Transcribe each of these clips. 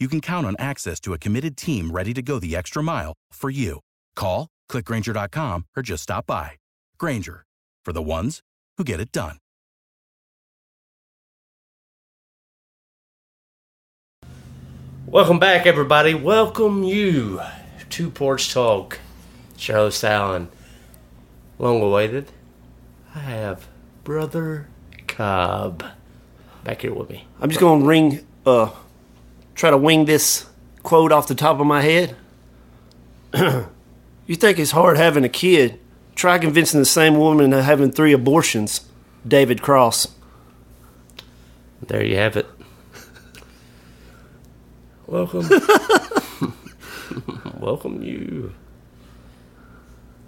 you can count on access to a committed team ready to go the extra mile for you. Call, clickgrainger.com, or just stop by. Grainger, for the ones who get it done. Welcome back, everybody. Welcome you to Porch Talk. It's your host, Long awaited. I have Brother Cobb back here with me. I'm just gonna ring, uh, try to wing this quote off the top of my head. you think it's hard having a kid? Try convincing the same woman of having three abortions. David Cross. There you have it. Welcome. Welcome you.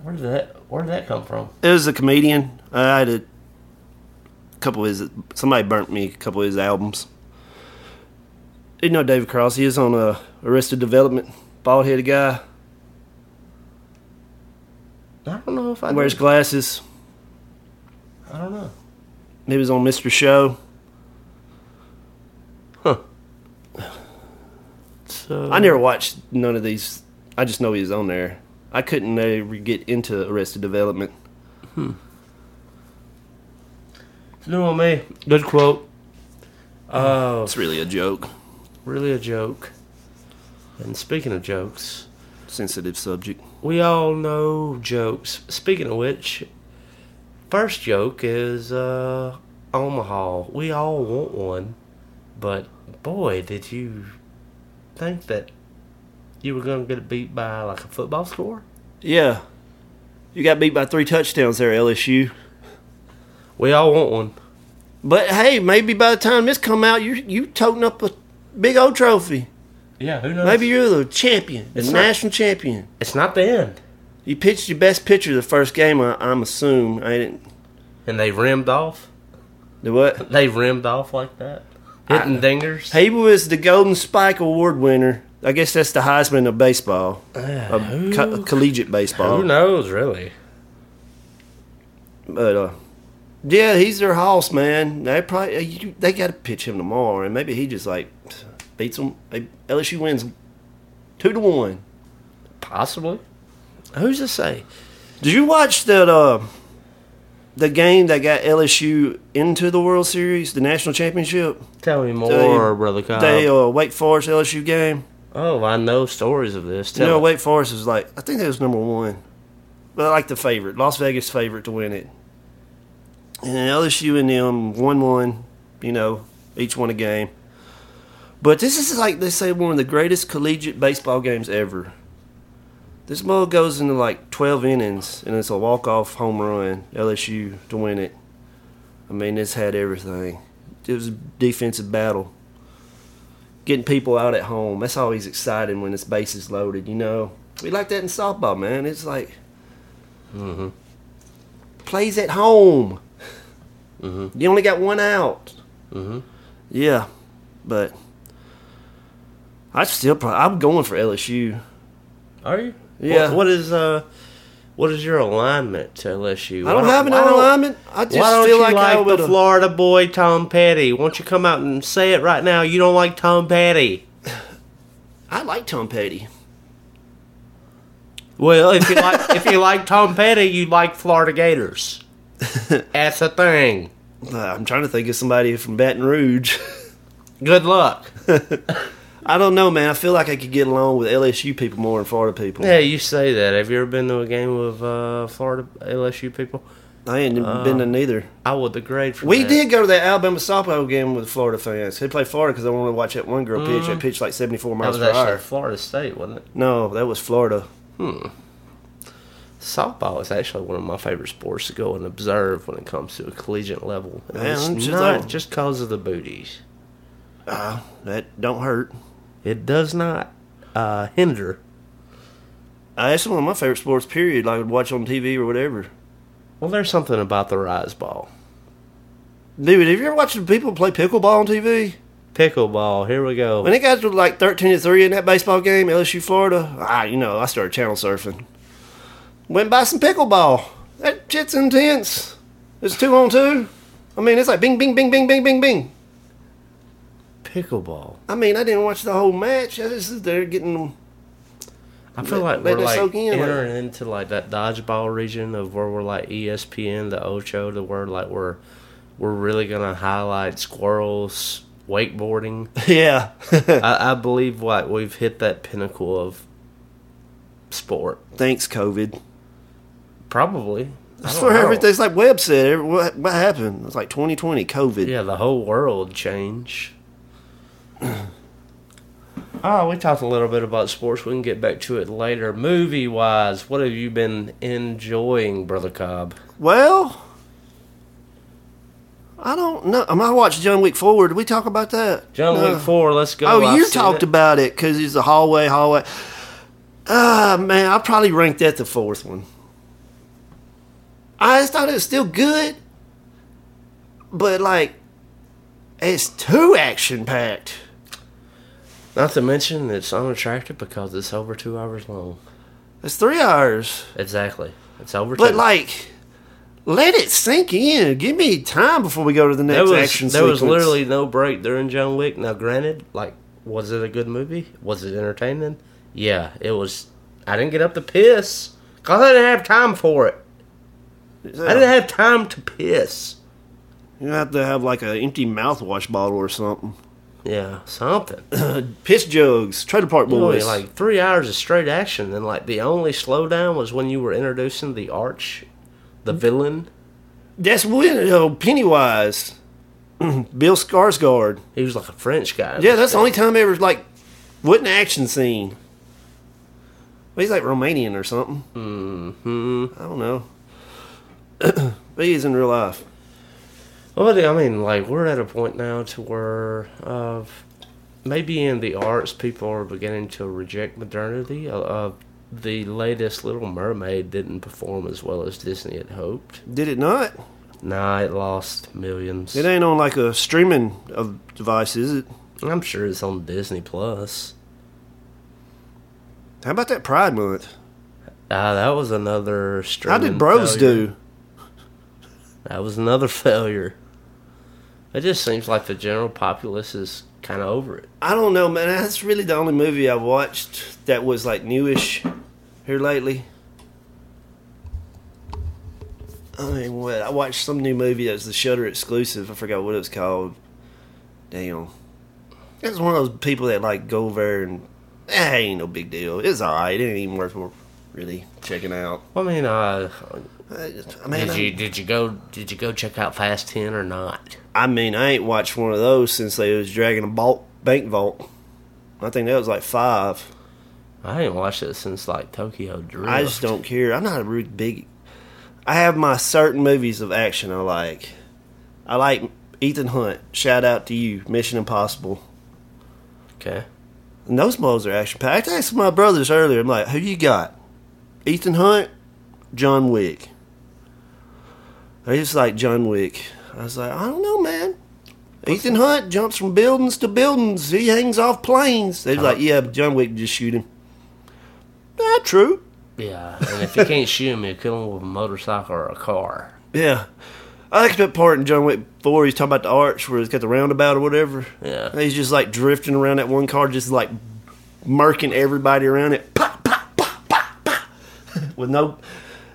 Where did that where did that come from? It was a comedian. I had a couple of his. Somebody burnt me a couple of his albums. You know David Cross. He is on uh, Arrested Development. Bald headed guy. I don't know if I Wears know. glasses. I don't know. He was on Mr. Show. Huh. So I never watched none of these. I just know he was on there. I couldn't ever get into Arrested Development. Hmm. It's new on me. Good quote. Oh, It's really a joke. Really a joke. And speaking of jokes, Sensitive subject. we all know jokes. Speaking of which, first joke is uh, Omaha. We all want one, but boy, did you think that you were going to get beat by like a football score? Yeah. You got beat by three touchdowns there, LSU. We all want one. But hey, maybe by the time this come out, you you toting up a big old trophy. Yeah, who knows? Maybe you're the champion, the It's not- national champion. it's not the end. You pitched your best pitcher the first game. I, I'm assume. I didn't. And they rimmed off. The what? They rimmed off like that, hitting dingers. He was the Golden Spike Award winner. I guess that's the Heisman of baseball, of who- co- collegiate baseball. Who knows, really? But uh, yeah, he's their hoss, man. They probably uh, they got to pitch him tomorrow, and maybe he just like beats them. LSU wins two to one. Possibly. Who's to say? Did you watch that uh the game that got LSU into the World Series, the national championship? Tell me more, They- brother Kyle. They uh, Wake Forest LSU game. oh, I know stories of this. You know. Wake Forest was like I think that was number one, but like the favorite, Las Vegas favorite to win it. And LSU and them one one, you know, each won a game. But this is like they say one of the greatest collegiate baseball games ever. This ball goes into like twelve innings, and it's a walk off home run LSU to win it. I mean, this had everything. It was a defensive battle. Getting people out at home. That's always exciting when this base is loaded, you know. We like that in softball, man. It's like mm-hmm. plays at home. You only got one out. Mhm. Yeah, but I still probably I'm going for LSU. Are you? Yeah. What, what is uh, what is your alignment to LSU? I don't have an alignment. I just Why don't feel you like, like, the Florida boy Tom Petty? Why don't you come out and say it right now? You don't like Tom Petty. I like Tom Petty. Well, if you like if you like Tom Petty, you like Florida Gators. That's a thing. Uh, I'm trying to think of somebody from Baton Rouge. Good luck. I don't know, man. I feel like I could get along with LSU people more than Florida people. Yeah, you say that. Have you ever been to a game with uh, Florida LSU people? I ain't been to neither. I would agree for We that. did go to that Alabama softball game with Florida fans. They played Florida because I wanted to watch that one girl pitch. That pitched like 74 That miles was per hour. Florida State, wasn't it? No, that was Florida. Softball is actually one of my favorite sports to go and observe when it comes to a collegiate level. And Man, it's just not like- just because of the booties. That don't hurt. It does not uh, hinder. Uh, that's one of my favorite sports. Period. Like I would watch on TV or whatever. Well, there's something about the rise ball. Dude, have you ever watched people play pickleball on TV? Pickleball, here we go. When it got to like 13 to 3 in that baseball game, LSU Florida, ah, you know, I started channel surfing. Went by some pickleball. That shit's intense. It's two on two. I mean, it's like bing, bing, bing, bing, bing, bing, bing. Pickleball. I mean, I didn't watch the whole match. I just sit there getting. I feel Let- like let we're like in, like- entering into like that dodgeball region of where we're like ESPN, the Ocho, the word like we're we're really gonna highlight squirrels, wakeboarding. Yeah. I, I believe like we've hit that pinnacle of sport. Thanks, COVID. Probably. That's I don't everything's like Webb said. What, what happened? It's like 2020, COVID. Yeah, the whole world changed. oh, we talked a little bit about sports. We can get back to it later. Movie wise, what have you been enjoying, Brother Cobb? Well, I don't know. I might watch John Wick Forward. Did we talk about that? John No. Wick 4, let's go. Oh, I've you talked it. about it because it's the hallway, hallway. Ah, man, I probably ranked that the fourth one. I just thought it was still good, but like, it's too action packed. Not to mention, it's unattractive because it's over two hours long. It's three hours, Exactly. It's over but two. like, let it sink in. Give me time before we go to the next there was, action there was literally no break during John Wick. Now, granted, like, was it a good movie? Was it entertaining? Yeah, it was. I didn't get up to piss because I didn't have time for it. I didn't have time to piss. You have to have like an empty mouthwash bottle or something. Yeah, something. Piss jugs, Trailer Park You know, Boys. like three hours of straight action, and like the only slowdown was when you were introducing the arch, the villain. That's when you know, Pennywise, Bill Skarsgård. He was like a French guy. Yeah, that's the only time ever like wasn't an action scene. Well, he's like Romanian or something. Mm-hmm. I don't know. but he's in real life. Well, I mean, like we're at a point now to where uh, maybe in the arts people are beginning to reject modernity. Uh, uh, the latest Little Mermaid didn't perform as well as Disney had hoped. Did it not? Nah, it lost millions. It ain't on like a streaming of device, is it? I'm sure it's on Disney Plus. How about that Pride Month? Ah, that was another stream. How did Bros failure. do? That was another failure. It just seems like the general populace is kind of over it. I don't know, man. That's really the only movie I watched that was like newish here lately. I mean, what? I watched some new movie that was the Shudder exclusive. I forgot what it was called. Damn. It's one of those people that like go over there and eh, ain't no big deal. It's alright. It ain't even worth really checking out. I mean, uh, I, mean, did you did you go did you go check out Fast Ten or not? I mean, I ain't watched one of those since they was dragging a vault, bank vault. I think that was like five. I ain't watched it since like Tokyo Drift. I just don't care. I'm not a really big. I have my certain movies of action I like. I like Ethan Hunt. Shout out to you, Mission Impossible. Okay. And those movies are action packed. I asked my brothers earlier. I'm like, who you got? Ethan Hunt, John Wick. They just like John Wick. I was like, I don't know, man. Ethan Hunt jumps from buildings to buildings. He hangs off planes. They're like, uh-huh. yeah, but John Wick just shoot him. Not true. Yeah, and if you can't shoot him, you kill him with a motorcycle or a car. Yeah. I like that part in John Wick 4. He's talking about the arch where it's got the roundabout or whatever. Yeah. And he's just like drifting around that one car, just like murking everybody around it. Pop, pop, pop, pop, pop. with no.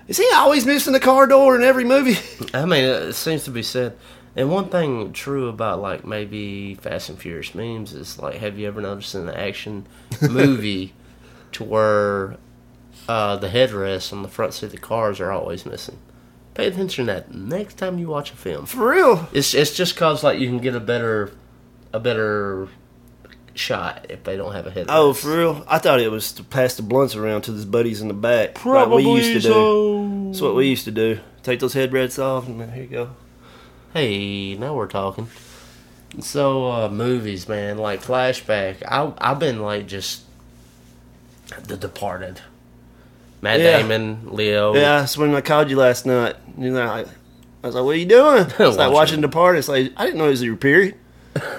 Is he always missing the car door in every movie? I mean, it seems to be said. And one thing true about like maybe Fast and Furious memes is like, have you ever noticed in an action movie to where uh, the headrests on the front seat of the cars are always missing? Pay attention to that next time you watch a film. For real? It's it's just cause like you can get a better a better shot if they don't have a headrest. Oh, for real? I thought it was to pass the blunts around to his buddies in the back. like we used to do. That's what we used to do. Take those head headrests off, and then here you go. Hey, now we're talking. So uh, movies, man, like flashback. I I've been like just The Departed. Matt Yeah. Damon, Leo. Yeah, that's when I called you last night. You know, I, I was like, "What are you doing?" It's like Watching. watching the party. It's like I didn't know it was your period.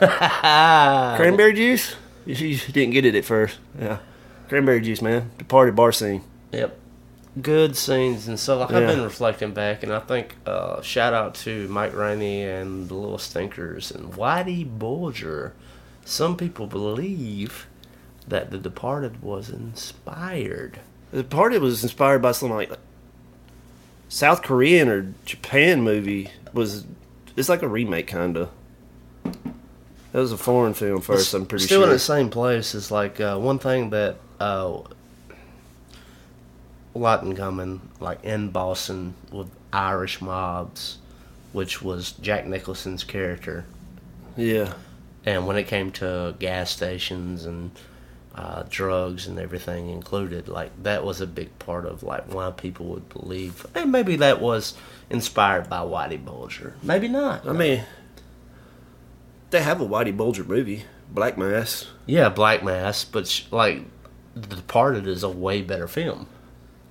Cranberry juice? You, you didn't get it at first. Yeah, cranberry juice, man. The party bar scene. Yep. Good scenes and so like I've been reflecting back and I think uh, shout out to Mike Rainey and the Little Stinkers and Whitey Bulger. Some people believe that The Departed was inspired. The Departed was inspired by some like South Korean or Japan movie. Was it's like a remake, kinda. That was a foreign film first. I'm pretty Still sure. in the same place is like uh, one thing that uh, a lot in common, like in Boston with Irish mobs, which was Jack Nicholson's character. yeah, And when it came to gas stations and uh, drugs and everything included, like that was a big part of like why people would believe. And maybe that was inspired by Whitey Bulger. Maybe not. I mean, they have a Whitey Bulger movie, Black Mass. yeah, Black Mass, but sh- like The Departed is a way better film.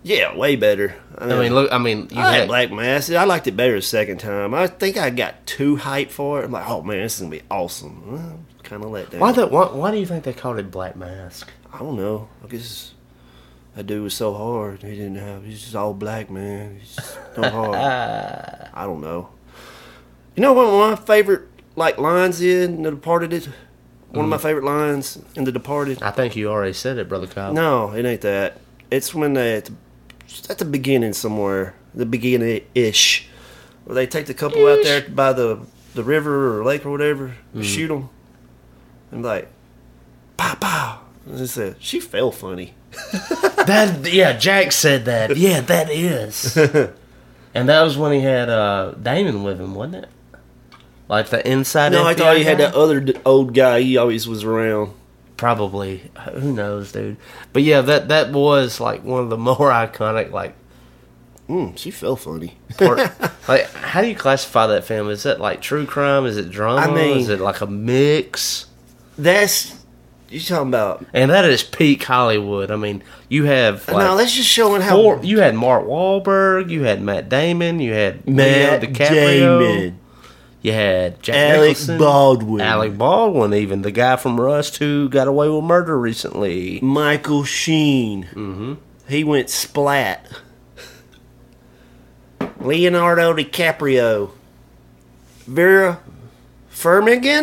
Yeah, way better. I mean, um, look. I mean, you I had Black Mass. I liked it better the second time. I think I got too hyped for it. I'm like, oh man, this is gonna be awesome. Well, kind of let down. why the why, why do you think they called it Black Mask? I don't know. I guess that dude was so hard. He didn't have. He's just all black, man. He's just so hard. I don't know. You know what? One of my favorite like lines in The Departed. One of my favorite lines in The Departed. I think you already said it, brother Kyle. No, it ain't that. It's when they at the, at the beginning somewhere, the beginning ish, where they take the couple out there by the the river or lake or whatever, Mm. shoot them, and like, pow pow. And it said she fell funny. That yeah, Jack said that. Yeah, that is. and that was when he had uh, Damon with him, wasn't it? Like the inside. No, I FBI thought he had guy? that other d- old guy. He always was around. Probably. Who knows, dude? But yeah, that that was like one of the more iconic like Mm, she felt funny. part. like, how do you classify that film? Is that like true crime? Is it drama? I mean- is it like a mix? That's you talking about. And that is peak Hollywood. I mean, you have like no, that's just showing how four, you had Mark Wahlberg, you had Matt Damon, you had Matt DiCaprio, Damon, you had Jack Alec Nicholson, Baldwin, Alec Baldwin, even the guy from Rust who got away with murder recently. Michael Sheen. Mm-hmm. He went splat. Leonardo DiCaprio. Vera Farmiga?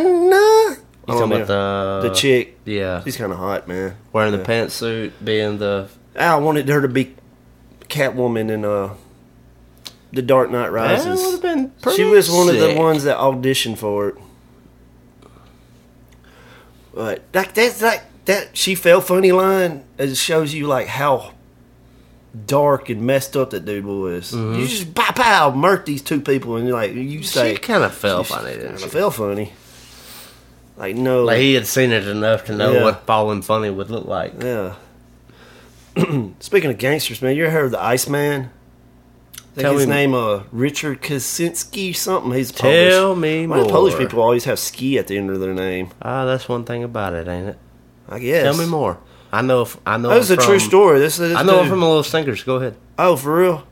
You talking about the the chick. Yeah, She's kind of hot, man. wearing the pantsuit, being the I wanted her to be Catwoman in uh, The Dark Knight that Rises. would have been. Pretty she was one of the sick. ones that auditioned for it. But like that's like that she fell funny line. It shows you like how dark and messed up that dude was. You just pow pow murk these two people and you're like you say Mm-hmm. She kind of fell funny, didn't she? fell funny. Like no, Like he had seen it enough to know Yeah. what falling funny would look like. yeah. Speaking of gangsters, man, you ever heard of the Iceman? Tell his me- name uh Richard Kaczynski something. He's Tell Polish. me Why do Polish people always have ski at the end of their name? Ah, that's one thing about it, ain't it? I guess. Tell me more. I know. If, I know. That was him a true story. This is I know him from a little stinkers. Go ahead. Oh, for real?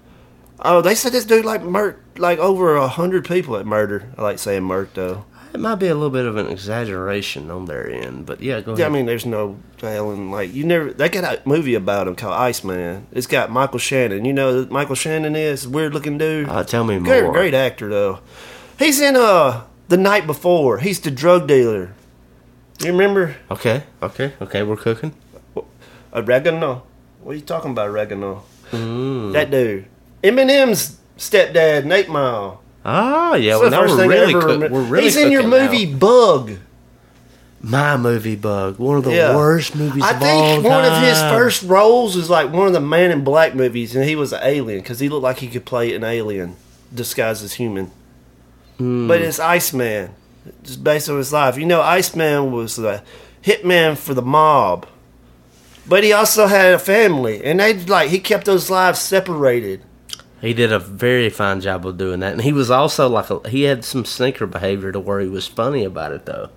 Oh, they said this dude like murked like over a hundred people at murder. I like saying murked though. It might be a little bit of an exaggeration on their end, but yeah, go ahead. Yeah, I mean, there's no telling. Like you never. They got a movie about him called Iceman. It's got Michael Shannon. You know Michael Shannon is weird looking dude. uh, tell me more. great, great actor though. He's in uh the night before. He's the drug dealer. You remember Okay, okay, okay. We're cooking. oregano? What are you talking about, oregano? That dude. Eminem's stepdad, 8 Mile. Oh yeah, well now we're really, ever cook- remember. we're really He's in your cooking now. movie Bug. My movie bug, one of the Yeah. worst movies I of all think one of his time. first roles was like one of the Man in Black movies, and he was an alien because he looked like he could play an alien disguised as human. Hmm. But it's Iceman, just based on his life. You know, Iceman was the hitman for the mob, but he also had a family, and they like he kept those lives separated. He did a very fine job of doing that, and he was also like a, he had some sneaker behavior to where he was funny about it though.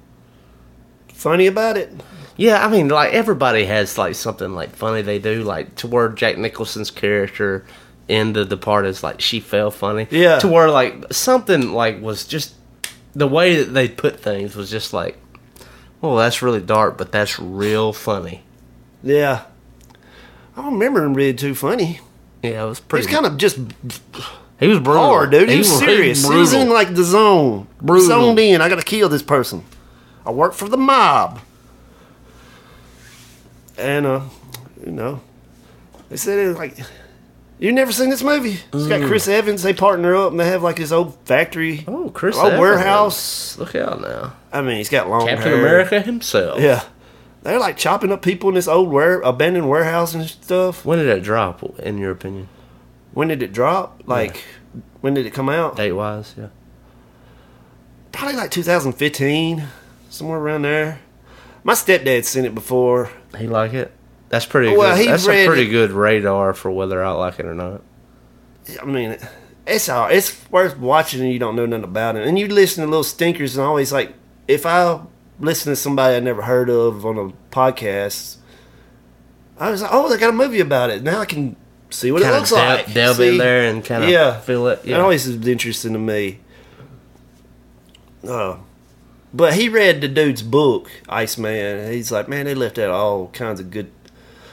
Funny about it, Yeah, I mean, like everybody has like something like funny they do, like to where Jack Nicholson's character in The Departed is like she felt funny. Yeah. To where like something like was just the way that they put things was just like, well, that's really dark, but that's real funny. yeah. I don't remember him being too funny. Yeah, it was pretty. He's kind of just he was brutal, hard, dude. He, was serious. He was in like the zone. Brutal. Zoned in. I gotta kill this person. I work for the mob. And uh, you know, they said it like you never seen this movie? It's got Chris Evans. They partner up and they have like this old factory, oh, Chris, old Evans. warehouse. Look out now, I mean, he's got long Captain hair. America himself. Yeah, they're like chopping up people in this old ware abandoned warehouse and stuff. When did it drop? In your opinion, When did it drop? Like, when did it come out? date wise? Yeah. probably like 2015, somewhere around there. My stepdad's seen it before. He like it. That's pretty Well, good. That's a pretty it- good radar for whether I like it or not. I mean, it's all, it's worth watching and you don't know nothing about it. And you listen to little stinkers and always like, if I listen to somebody I never heard of on a podcast, I was like, oh, they got a movie about it. Now I can see what it looks like. delve in there and kind of Yeah. feel it. It Yeah. always is interesting to me. Uh, but he read the dude's book, Iceman. and He's like, man, they left out all kinds of good.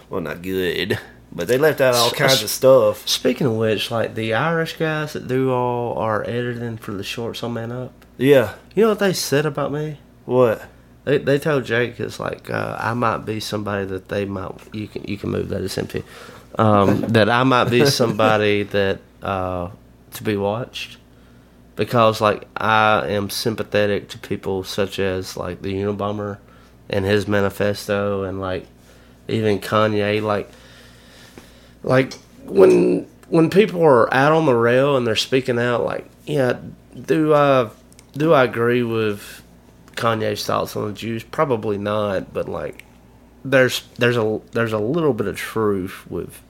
Well, not good, but they left out all S- kinds of stuff. Speaking of which, like the Irish guys that do all our editing for the shorts on Man Up, Yeah. you know what they said about me? What? They they told Jake it's like uh, I might be somebody that they might you can you can move that it's empty. Um, that I might be somebody that uh, to be watched because like I am sympathetic to people such as like the Unabomber and his manifesto and like even Kanye like like when when people are out on the rail and they're speaking out like yeah do I do I agree with Kanye's thoughts on the Jews probably not but like there's there's a there's a little bit of truth with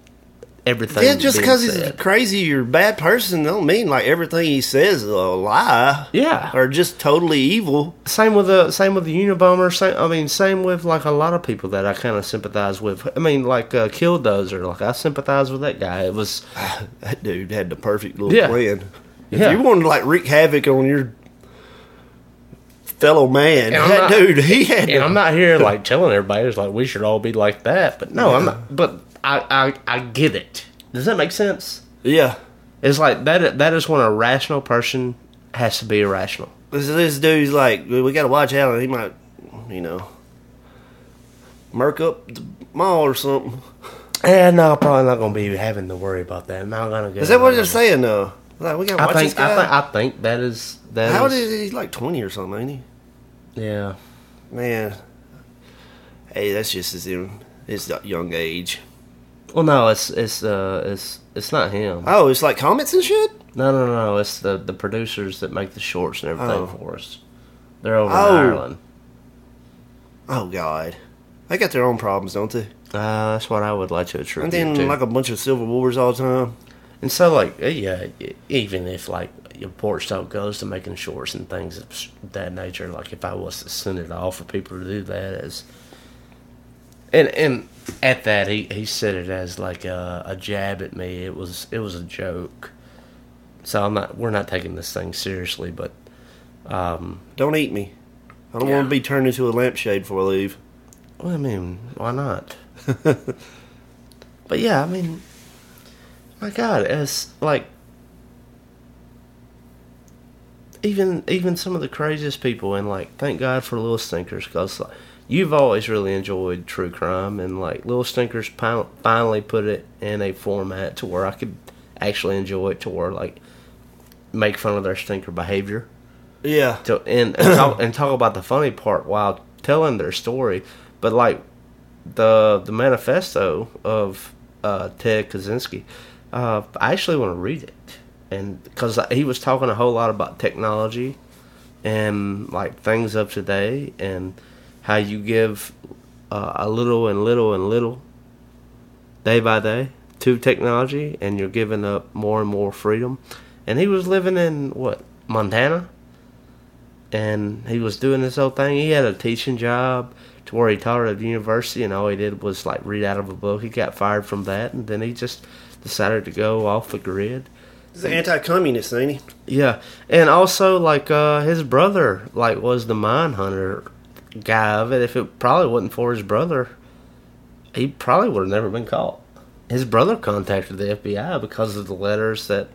everything Yeah, just because he's crazy or a bad person don't mean like everything he says is a lie. Yeah. Or just totally evil. Same with the same with the Unabomber. Same, I mean, same with like a lot of people that I kind of sympathize with. I mean, like uh, Killdozer. Like I sympathize with that guy. It was That dude had the perfect little Yeah. plan. If Yeah. you wanted to like wreak havoc on your fellow man, And that not- dude, he had. and I'm not here like telling everybody it's like we should all be like that. But no, I'm not. But I, I I get it. Does that make sense? yeah. It's like that. That is when a rational person has to be irrational. This, this dude's like, we got to watch out. He might, you know, murk up the mall or something. And no, probably not gonna be having to worry about that. I'm not gonna go. Is that what they're saying though? Like, we got to I watch think this guy. I think I think that is that. How is- old is he? He's like 20 or something, ain't he? Yeah. Man. Hey, that's just his, his young age. Well, no, it's it's uh it's it's not him. Oh, it's like comments and shit? No, no, no. It's the the producers that make the shorts and everything Oh. for us. They're over Oh. in Ireland. Oh, God. They got their own problems, don't they? Uh, that's what I would like to attribute And then to. like a bunch of civil wars all the time. and so, like, yeah, even if like your porch talk goes to making shorts and things of that nature, like if I was to send it off for people to do that as, and and at that he he said it as like a, a jab at me. It was it was a joke. So I'm not. We're not taking this thing seriously, but um, Don't eat me. I don't Yeah. want to be turned into a lampshade before I leave. Well, I mean, why not? but yeah, I mean, my God, it's like even even some of the craziest people, and like, thank God for little stinkers, because like, you've always really enjoyed true crime, and like Little Stinkers pi- finally put it in a format to where I could actually enjoy it, to where like make fun of their stinker behavior, Yeah. to and and talk, and talk about the funny part while telling their story. But like the the manifesto of uh, Ted Kaczynski, uh, I actually want to read it, and because he was talking a whole lot about technology and like things of today and how you give uh, a little and little and little day by day to technology and you're giving up more and more freedom. And he was living in what montana? And he was doing this whole thing. He had a teaching job to where he taught at a university and all he did was like read out of a book. He got fired from that and then he just decided to go off the grid He's an anti-communist, ain't he? yeah, and also like uh, his brother like was the mine hunter guy of it. If it probably wasn't for his brother, he probably would have never been caught. His brother contacted the FBI because of the letters that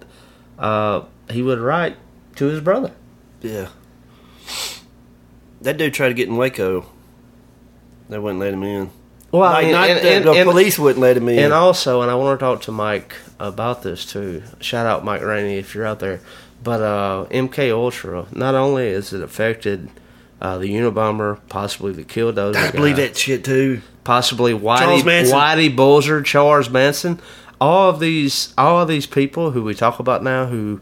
uh, he would write to his brother. Yeah. That dude tried to get in Waco. They wouldn't let him in. Well, like, and- not and- the, and- the and- police wouldn't let him in. And also, and I want to talk to Mike about this too. Shout out Mike Rainey if you're out there. But uh, MK Ultra, not only is it affected uh, the Unabomber, possibly the Killdozer, I believe guy, that shit too. possibly Whitey, Whitey Bulger, Charles Manson, all of these, all of these people who we talk about now, who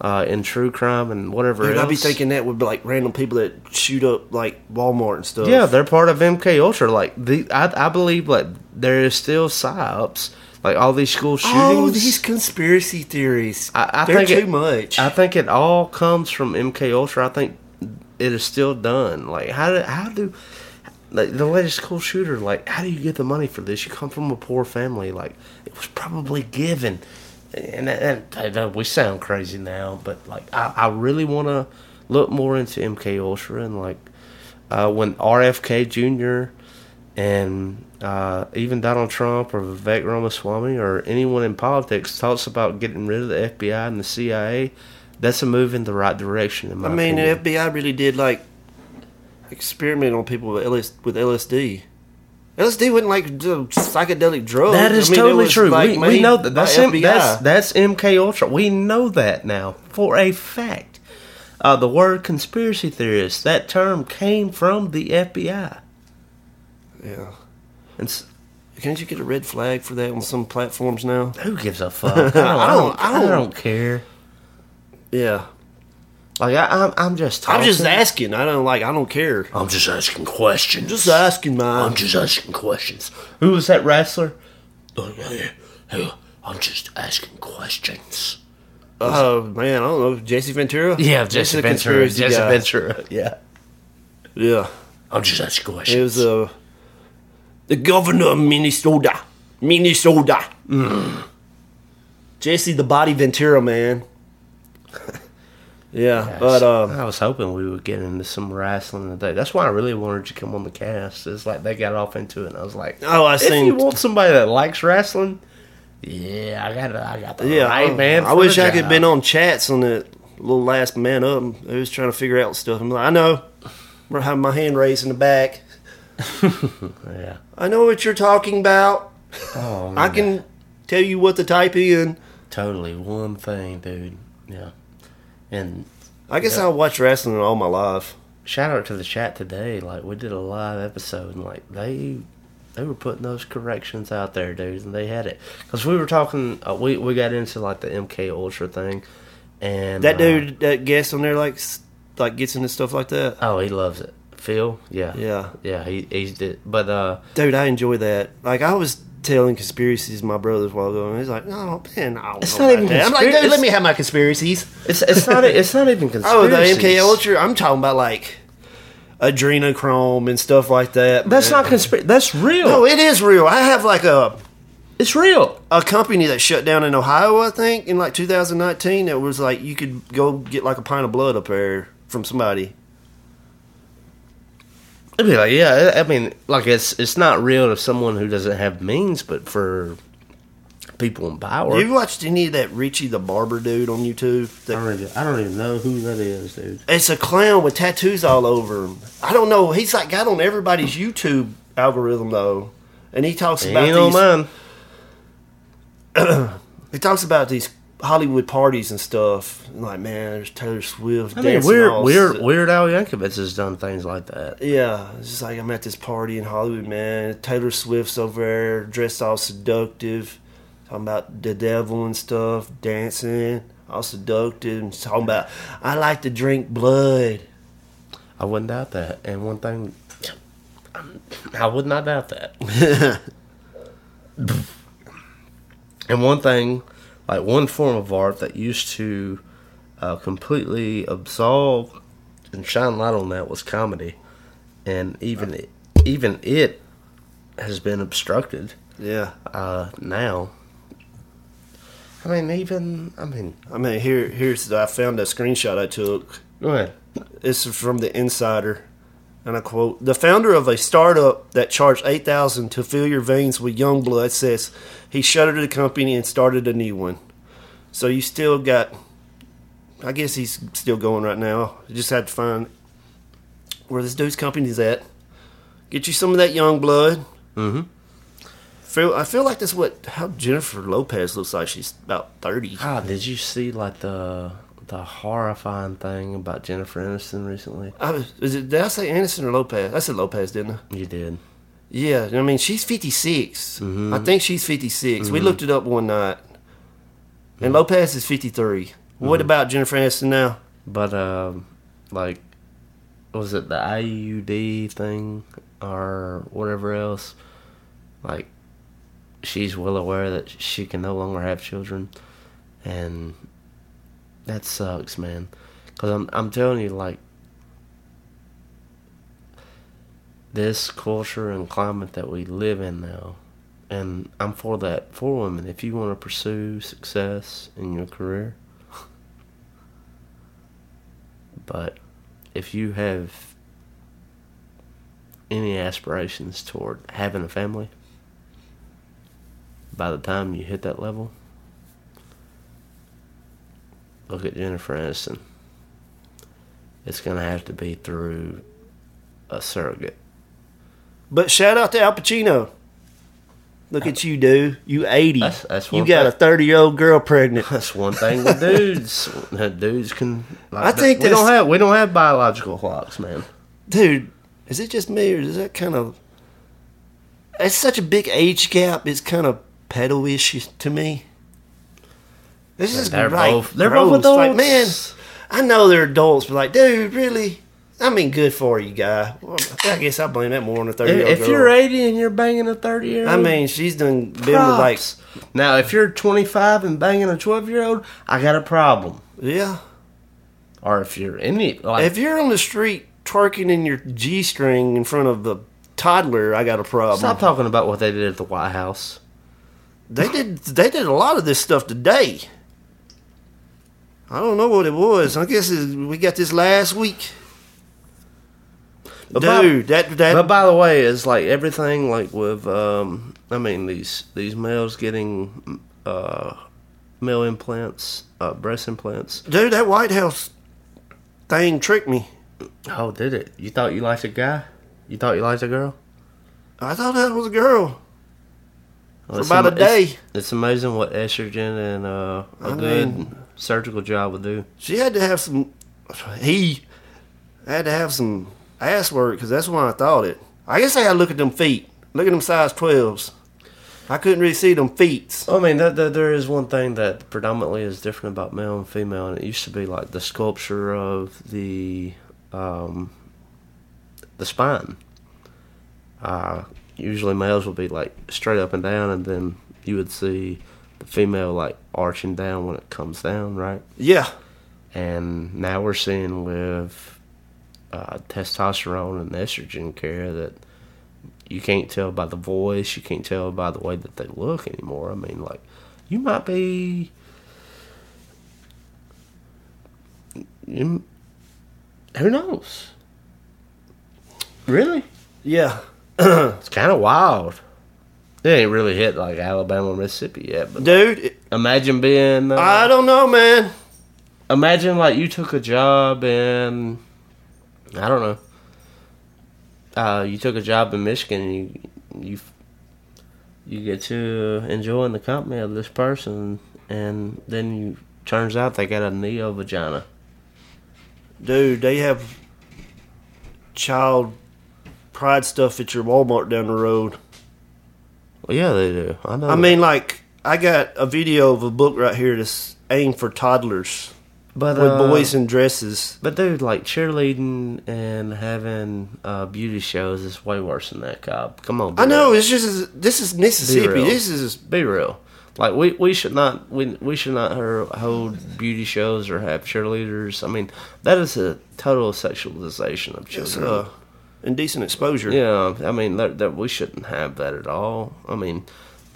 uh, in true crime and whatever Dude, else. I'd be thinking that would be like random people that shoot up like Walmart and stuff. Yeah, they're part of MK Ultra. Like the, I, I believe like there is still psyops, like all these school shootings. Oh, these conspiracy theories. I, I They're think too it, much. I think it all comes from MK Ultra. I think it is still done. Like how do how do like the latest school shooter? Like how do you get the money for this? You come from a poor family. Like it was probably given. And, and, and we sound crazy now, but like I, I really want to look more into MK Ultra and like uh, when RFK Jr. and uh, even Donald Trump or Vivek Ramaswamy or anyone in politics talks about getting rid of the FBI and the CIA, that's a move in the right direction. In my I mean, opinion. the FBI really did like experiment on people with, LS, with LSD. LSD wasn't like psychedelic drugs. That is I mean, totally true. like, we, we know that. That's, M, that's that's MK Ultra. We know that now for a fact. Uh, the word conspiracy theorist, that term came from the FBI. yeah. And Can't you get a red flag for that on some platforms now? who gives a fuck? I don't, I don't, I don't care. Yeah. Like I, I'm, I'm just. Talking. I'm just asking. I don't like. I don't care. I'm just asking questions. Just asking, man. I'm just asking questions. Who was that wrestler? Oh. I'm just asking questions. Oh man, I don't know. Jesse Ventura. Yeah, Jesse Ventura. Jesse guy. Ventura. Yeah. Yeah. I'm just asking questions. It was uh, the governor of Minnesota. Minnesota. Mm. Jesse the Body Ventura, man. yeah, but um, I was hoping we would get into some wrestling today. That's why I really wanted to come on the cast. It's like they got off into it, and I was like, Oh, I if seen- you want somebody that likes wrestling, yeah, I got, it. I got the yeah, right I, man. I wish I could job. been on chats on that little last man up. They was trying to figure out stuff. I'm like, I know. I'm having my hand raised in the back. Yeah. I know what you're talking about. Oh, I can tell you what to type in. totally one thing, dude. Yeah. And I guess I'll watch wrestling all my life. shout out to the chat today. Like we did a live episode, and like they they were putting those corrections out there, dude, and they had it because we were talking. Uh, we we got into like the MK Ultra thing, and That uh, dude, that guest on there, like, like gets into stuff like that. Oh, he loves it. Phil, yeah, Yeah. yeah. He he's did, but uh, Dude, I enjoy that. Like, I was telling conspiracies my brothers while ago, and he's like, "No, man, I don't It's know not about even that." I'm like, conspira- "Dude, let me have my conspiracies." it's it's not it's not even conspiracy. Oh, the MK Ultra. I'm talking about like adrenochrome and stuff like that. That's man. not conspiracy. That's real. No, it is real. I have like a it's real. a company that shut down in Ohio, I think, in like 2019. That was like you could go get like a pint of blood up there from somebody. I'd be like, yeah. I I mean, like it's it's not real to someone who doesn't have means, but for people in power. You watched any of that Richie the Barber dude on YouTube? I That- don't, even, I don't even know who that is, dude. It's a clown with tattoos all over him. I don't know. He's like got on everybody's YouTube algorithm though, and he talks about Ain't on these. mine. He talks about these Hollywood parties and stuff. And like, man, there's Taylor Swift. I mean, Weird, Weird, Weird Al Yankovic has done things like that. Yeah, it's just like I'm at this party in Hollywood, man. Taylor Swift's over there, dressed all seductive, talking about the devil and stuff, dancing, all seductive, and talking about I like to drink blood. I wouldn't doubt that. And one thing, I would not doubt that. and one thing, like one form of art that used to uh, completely absolve and shine light on that was comedy, and even it, even it has been obstructed Yeah, uh, now. I mean, even I mean, I mean, here, here's I found a screenshot I took. go ahead. This is from the Insider, and I quote: "The founder of a startup that charged eight thousand to fill your veins with young blood says he shuttered the company and started a new one. So you still got, I guess he's still going right now. You just had to find where this dude's company's at. Get you some of that young blood. Mm-hmm. Feel I feel like that's what how Jennifer Lopez looks like. She's about thirty. Ah, did you see like the the horrifying thing about Jennifer Aniston recently? I was, is it, did I say Anderson or Lopez? I said Lopez, didn't I? You did. Yeah, I mean she's 56. Mm-hmm. I think she's 56. We mm-hmm. looked it up one night, and Lopez is 53. What mm-hmm. about Jennifer Aniston now? But um, like, was it the IUD thing or whatever else? Like, she's well aware that she can no longer have children, and that sucks, man. Cause I'm I'm telling you, like, this culture and climate that we live in now, and I'm for that for women. If you want to pursue success in your career. But if you have any aspirations toward having a family, by the time you hit that level, look at Jennifer Aniston. It's going to have to be through a surrogate. But shout out to Al Pacino. Look at you, dude. You 80. That's- that's you got a 30 year old girl pregnant. That's one thing with dudes. dudes can. Like, I think we don't have we don't have biological clocks, man. Dude, is it just me or is that kind of. It's such a big age gap. It's kind of pedo-ish to me. This is They're right. both- they're both adults. Like, man. I know they're adults, but like, dude, really? I mean, good for you, guy. Well, I guess I blame that more on the 30 year old If, if you're 80 and you're banging a 30 year old, I mean, she's done been with like, now if you're 25 and banging a 12 year old, I got a problem. yeah. Or if you're any like If you're on the street twerking in your G string in front of the toddler, I got a problem. stop talking about what they did at the White House. They did. They did a lot of this stuff today. I don't know what it was. I guess we got this last week. But by- Dude, that that But by the way, it's like everything like with um I mean these these males getting uh male implants, uh breast implants. dude, that White House thing tricked me. Oh, did it? You thought you liked a guy? You thought you liked a girl? I thought that was a girl. Well, about a ama- it's- day. It's, amazing what estrogen and uh, a I good mean- surgical job would do. She had to have some. He had to have some ass work because that's why I thought it. I guess I got to look at them feet. Look at them size twelves. I couldn't really see them feet. I mean, that, that, there is one thing that predominantly is different about male and female, and it used to be like the sculpture of the um, the spine. Uh, usually, males would be like straight up and down, and then you would see female like arching down when it comes down, right? Yeah, And now we're seeing with uh, testosterone and estrogen care that you can't tell by the voice, you can't tell by the way that they look anymore. I mean, like, you might be. You, who knows? Really? yeah. It's kind of wild. It ain't really hit like Alabama, Mississippi yet. But dude. imagine being. Uh, I don't know, man. imagine like you took a job in. I don't know. Uh, you took a job in Michigan. And you you you get to enjoying the company of this person, and then you turns out they got a neo vagina. Dude, they have child pride stuff at your Walmart down the road. Well, yeah, they do. I know. I mean, like, I got a video of a book right here that's aimed for toddlers but with uh, boys in dresses. But dude, like cheerleading and having uh, beauty shows is way worse than that, Cobb. Come on, I know real. it's just this is Mississippi. This is Be real. Like we, we should not we, we should not hold beauty shows or have cheerleaders. I mean that is a total sexualization of children. uh, indecent exposure. yeah, I mean that, that we shouldn't have that at all. I mean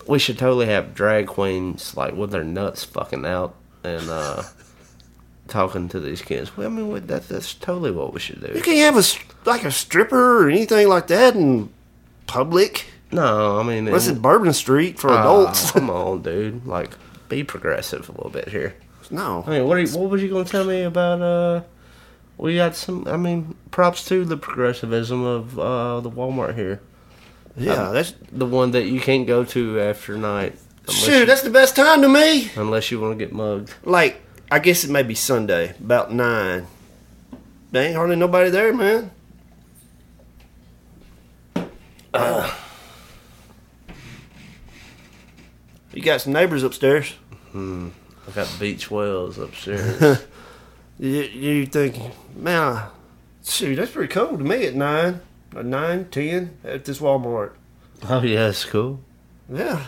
we should totally have drag queens like with their nuts fucking out and uh, talking to these kids. Well, I mean what- that, that's totally what we should do. You can't have a like a stripper or anything like that in public. No, I mean Unless it- it's Bourbon Street for Ah, adults. come on, dude. Like, be progressive a little bit here. no. I mean, what are you, what was you going to tell me about? uh We got some. I mean, props to the progressivism of uh the Walmart here. Yeah, that's The one that you can't go to after night. Shoot. you, That's the best time to me. unless you want to get mugged. Like, I guess it may be Sunday, about nine. There ain't hardly nobody there, man. You got some neighbors upstairs. Hmm. I got beach whales upstairs. You, you think, man, shoot, that's pretty cold to me at nine, or nine, ten at this Walmart. oh yeah, it's cool. Yeah.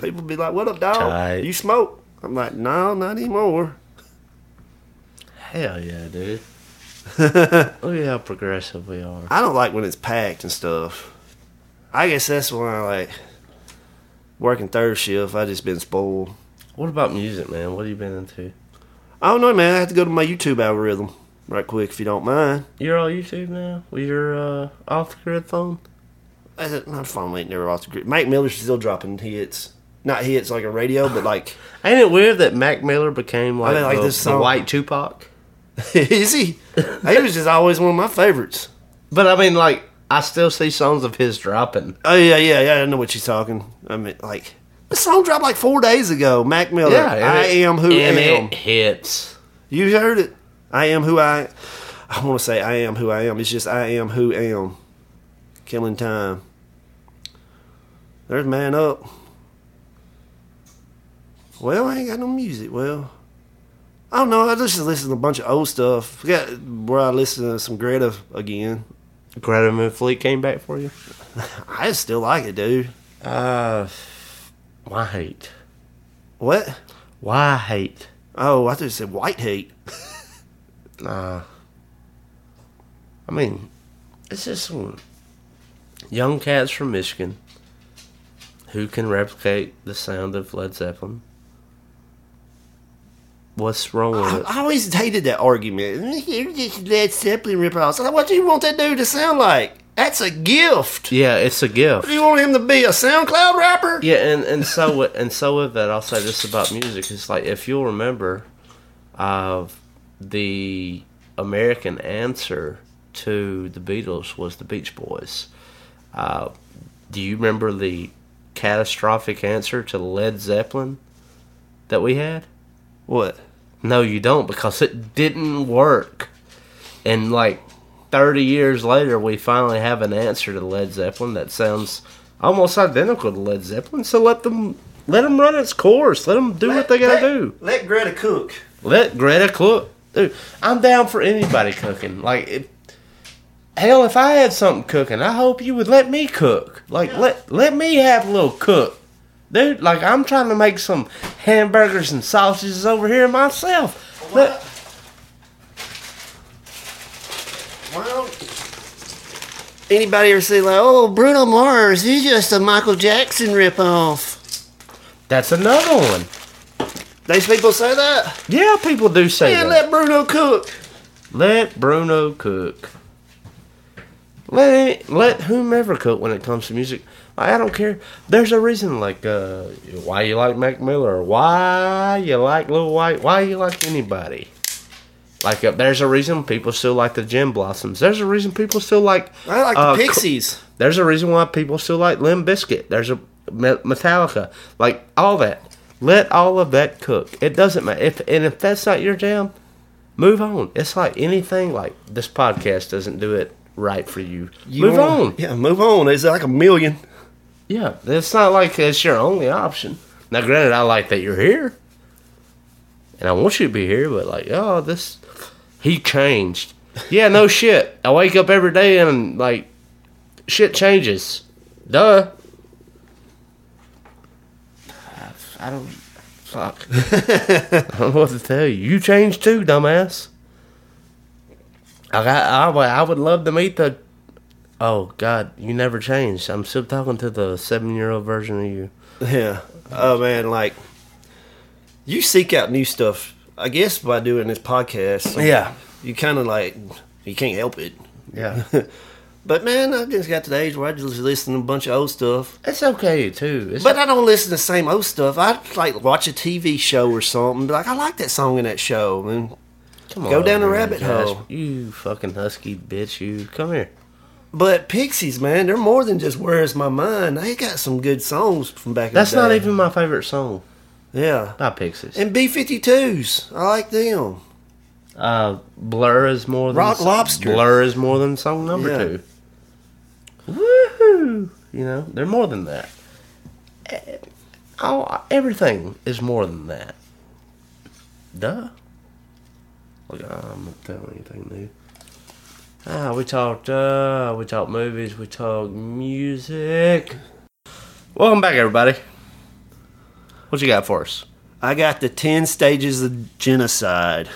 People be like, "What up, dog? Tight. You smoke?" I'm like, "No, not anymore." Hell yeah, dude. Look at how progressive we are. I don't like when it's packed and stuff. I guess that's why I like working third shift. I just been spoiled. What about music, man? What have you been into? I don't know, man. I have to go to my YouTube algorithm right quick if you don't mind. You're on YouTube now with your uh, off the grid phone. I- My phone ain't never off the grid. Mac Miller's still dropping hits, not hits like a radio, but like, Ain't it weird that Mac Miller became like, mean, like the, this the white Tupac? is he? he was just always one of my favorites. But I mean, like, I still see songs of his dropping. Oh yeah, yeah, yeah. I know what she's talking. I mean, like the song dropped like four days ago. Mac Miller. and I it- am who I and am. it hits. You heard it. I am who I. I want to say I am who I am. It's just I am who I am. Killing time. There's man up. Well, I ain't got no music. Well, I don't know. I just listen to a bunch of old stuff. Forgot where I listen to some Greta again. Greta Van Fleet came back for you. I still like it, dude. Uh, why hate? What? Why hate? Oh, I thought you said white hate. Nah. I mean, it's just some young cats from Michigan who can replicate the sound of Led Zeppelin. What's wrong with I, it? I always hated that argument. You're just Led Zeppelin ripoffs. What do you want that dude to sound like? That's a gift. Yeah, it's a gift. Do you want him to be a SoundCloud rapper? Yeah, and and so with, and so with that, I'll say this about music: it's like if you'll remember, uh, the American answer to the Beatles was the Beach Boys. Uh, do you remember the catastrophic answer to Led Zeppelin that we had? What? No, you don't, because it didn't work. And like 30 years later, we finally have an answer to Led Zeppelin that sounds almost identical to Led Zeppelin. So let them let them run its course. Let them do what they gotta do. Let Greta cook. Let Greta cook. Dude, I'm down for anybody cooking. Like, if, hell, if I had something cooking, I hope you would let me cook. Like, let let me have a little cook, dude. Like, I'm trying to make some hamburgers and sausages over here myself. Let, Well, anybody ever say like, "Oh, Bruno Mars, he's just a Michael Jackson ripoff"? that's another one. These people say that. Yeah, people do say Yeah, that. let Bruno cook. Let Bruno cook. Let let whomever cook when it comes to music. I don't care. There's a reason, like uh, why you like Mac Miller, why you like Lil White, why you like anybody. Like uh, there's a reason people still like the Gin Blossoms. There's a reason people still like. I like uh, the Cr- Pixies. There's a reason why people still like Limp Bizkit. There's a Metallica, like all that. Let all of that cook. It doesn't matter if and if that's not your jam, move on. It's like anything. Like this podcast doesn't do it right for you. You move on. Yeah, move on. It's like a million. Yeah, it's not like it's your only option. Now, granted, I like that you're here, and I want you to be here. But like, oh, this he changed. Yeah, no shit. I wake up every day and like shit changes. Duh. I don't. Fuck. I don't know what to tell you. You changed too, dumbass. I got. I, would- I would love to meet the Oh God, you never changed. I'm still talking to the seven-year-old version of you. Yeah. Oh man, like you seek out new stuff. I guess by doing this podcast. Yeah. You kind of like you can't help it. Yeah, But man, I just got to the age where I just listen to a bunch of old stuff. it's okay too. It's But I don't listen to the same old stuff. I like watch a TV show or something. Be like, I like that song in that show, and come on go down the rabbit hole. You fucking husky bitch! You come here. But Pixies, man, they're more than just "Where's My Mind." They got some good songs from back in That's the day. not even my favorite song yeah. by Pixies. And B52s, I like them. Uh, Blur is more than Rock Lobster. Blur is more than song number Yeah. two. Woohoo! You know they're more than that. Oh, everything is more than that. Duh. Look, I'm not telling anything new. Ah, we talked. Uh, we talked movies. We talked music. Welcome back, everybody. What you got for us? I got the 10 stages of genocide.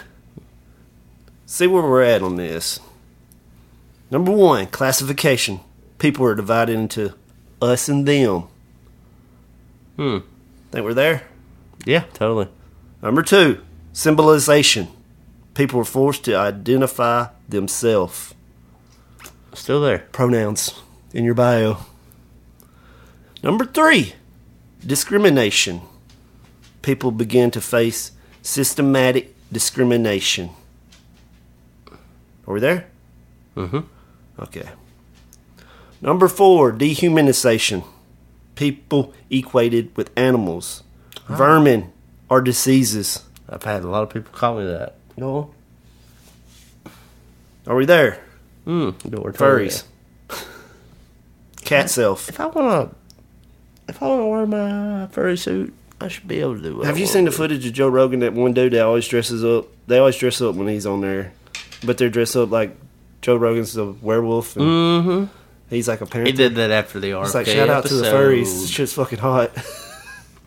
See where we're at on this. Number one, classification. People are divided into us and them. Hmm. Think we're there? Yeah, totally. Number two, symbolization. People are forced to identify themselves. Still there. Pronouns in your bio. Number three, discrimination. People begin to face systematic discrimination. Are we there? Mm-hmm. Okay. Number four, dehumanization. People equated with animals, vermin, or diseases. I've had a lot of people call me that. Go Are we there? on. Mm, we're Furries. Cat self. If I wanna, if I wanna wear my furry suit, I should be able to do it. Have you seen the footage of Joe Rogan? That one dude that always dresses up. They always dress up when he's on there, but they're dressed up like Joe Rogan's a werewolf, and Mm-hmm. he's like a parent. He did that after the RFK It's like shout out to the episode. furries. This shit's fucking hot.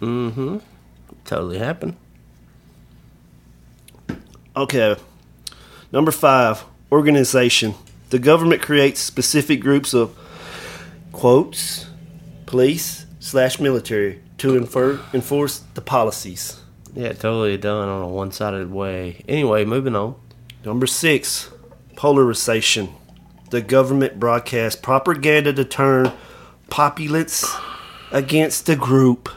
Mm-hmm. Totally happened. Okay. Number five, organization. The government creates specific groups of quotes, police slash military to infer, enforce the policies. Yeah, totally done on a one-sided way. Anyway, moving on. Number six, polarization. The government broadcasts propaganda to turn populace against the group.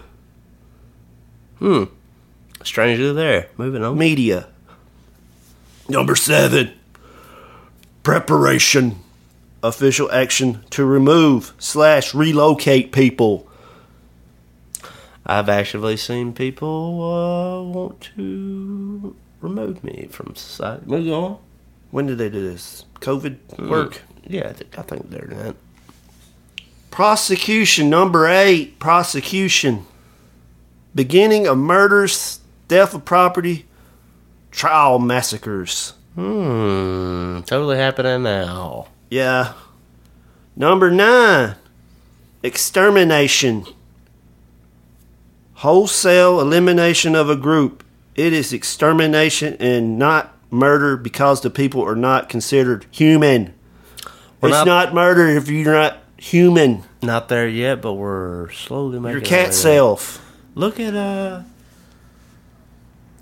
Hmm. Strangely there. Moving on. Media. Number seven, preparation. Official action to remove slash relocate people. I've actually seen people uh, want to remove me from society. Moving on. When did they do this? COVID work. Yeah, I think, I think they're doing that. Prosecution number eight. Prosecution. Beginning of murders, theft of property, trial massacres. Hmm. Totally happening now. Yeah. Number nine. Extermination. Wholesale elimination of a group. It is extermination and not murder because the people are not considered human. We're it's not- not, murder if you're not human. Not there yet, but we're slowly making Your cat self. Look at uh.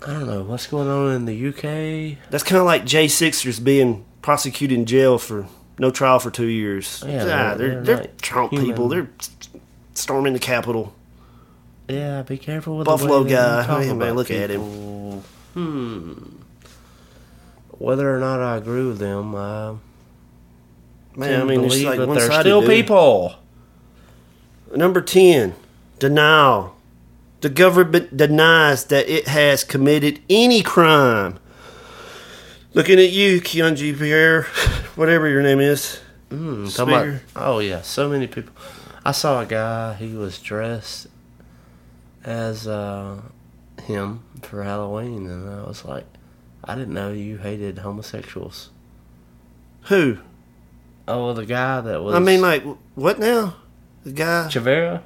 I don't know what's going on in the UK. That's kind of like Jay Sixers being prosecuted in jail for no trial for two years. Yeah, Ah, they're- they're they're they're, Trump human. people. They're storming the Capitol. Yeah, be careful with Buffalo the guy. talk Hey, man, look at him. Hmm. Whether or not I agree with them, I Man, I mean, believe like that they're still people. Number ten, denial. The government denies that it has committed any crime. Looking at you, Keonji Pierre, whatever your name is. Mm, about- oh yeah, so many people. I saw a guy. He was dressed as uh, him for Halloween, and I was like, I didn't know you hated homosexuals. Who? Oh, the guy that was. I mean, like, what now? The guy. Chavera.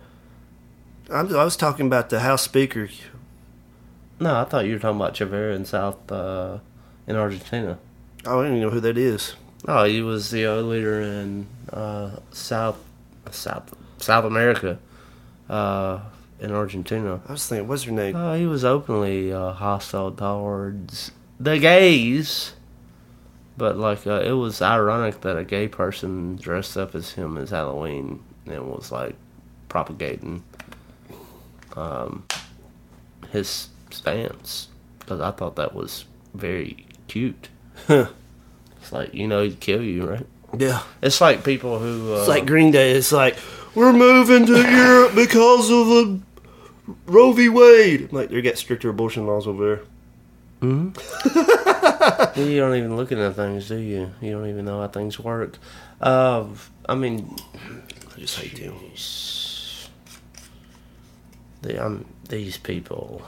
I I was talking about the House Speaker. No, I thought you were talking about Chavera in South uh, in Argentina. Oh, I don't even know who that is. Oh, he was the leader in uh, South South South America, uh, in Argentina. I was thinking, what's her name? Uh, he was openly uh, hostile towards the gays, but like uh, it was ironic that a gay person dressed up as him as Halloween and was like propagating um, his stance because I thought that was very cute. it's like you know he'd kill you, right? Yeah. It's like people who uh, It's like Green Day. It's like, we're moving to Europe because of the Roe v. Wade. Like, they got stricter abortion laws over there. Hmm? You don't even look into things, do you? You don't even know how things work. Uh, I mean, I just hate them. the, um, these people,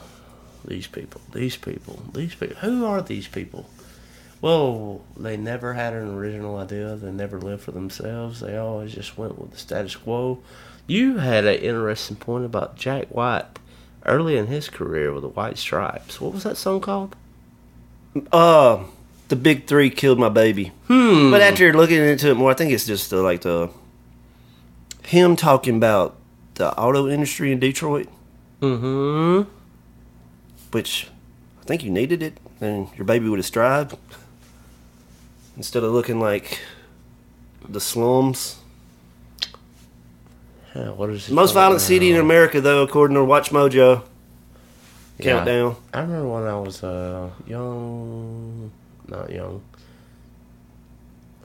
these people, these people, these people. Who are these people? Well, they never had an original idea. They never lived for themselves. They always just went with the status quo. You had an interesting point about Jack White early in his career with the White Stripes. What was that song called? Uh, the big three killed my baby. Hmm. But after looking into it more, I think it's just the, like the him talking about the auto industry in Detroit, Mm-hmm. which I think you needed it, and your baby would have thrived instead of looking like the slums. What is Most violent city in? America, though, according to WatchMojo. Yeah. Countdown. I remember when I was uh, young, not young,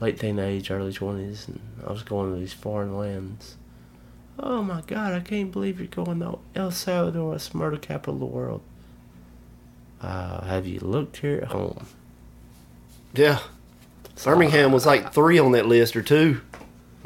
late teenage, early 20s, and I was going to these foreign lands. Oh my god, I can't believe you're going to El Salvador, it's murder capital of the world. Uh, have you looked here at home? Yeah. Birmingham was like three on that list or two.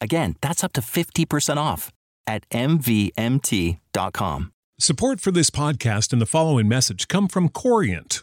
Again, that's up to 50% off at MVMT.com. Support for this podcast and the following message come from Corient.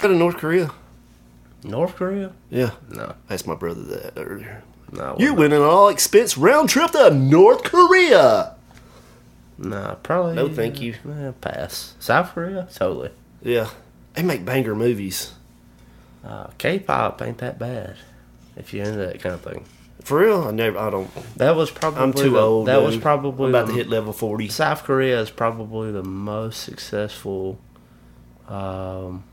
Go to North Korea. North Korea? Yeah, No, asked my brother that earlier. no. You win an all expense round trip to North Korea. Nah, probably. No, thank you. eh, pass. South Korea? Totally. Yeah, they make banger movies. Uh, K-pop ain't that bad if you're into that kind of thing. For real, I never. I don't. That was probably I'm too the- old. That was probably I'm about the- to hit level forty. South Korea is probably the most successful, um,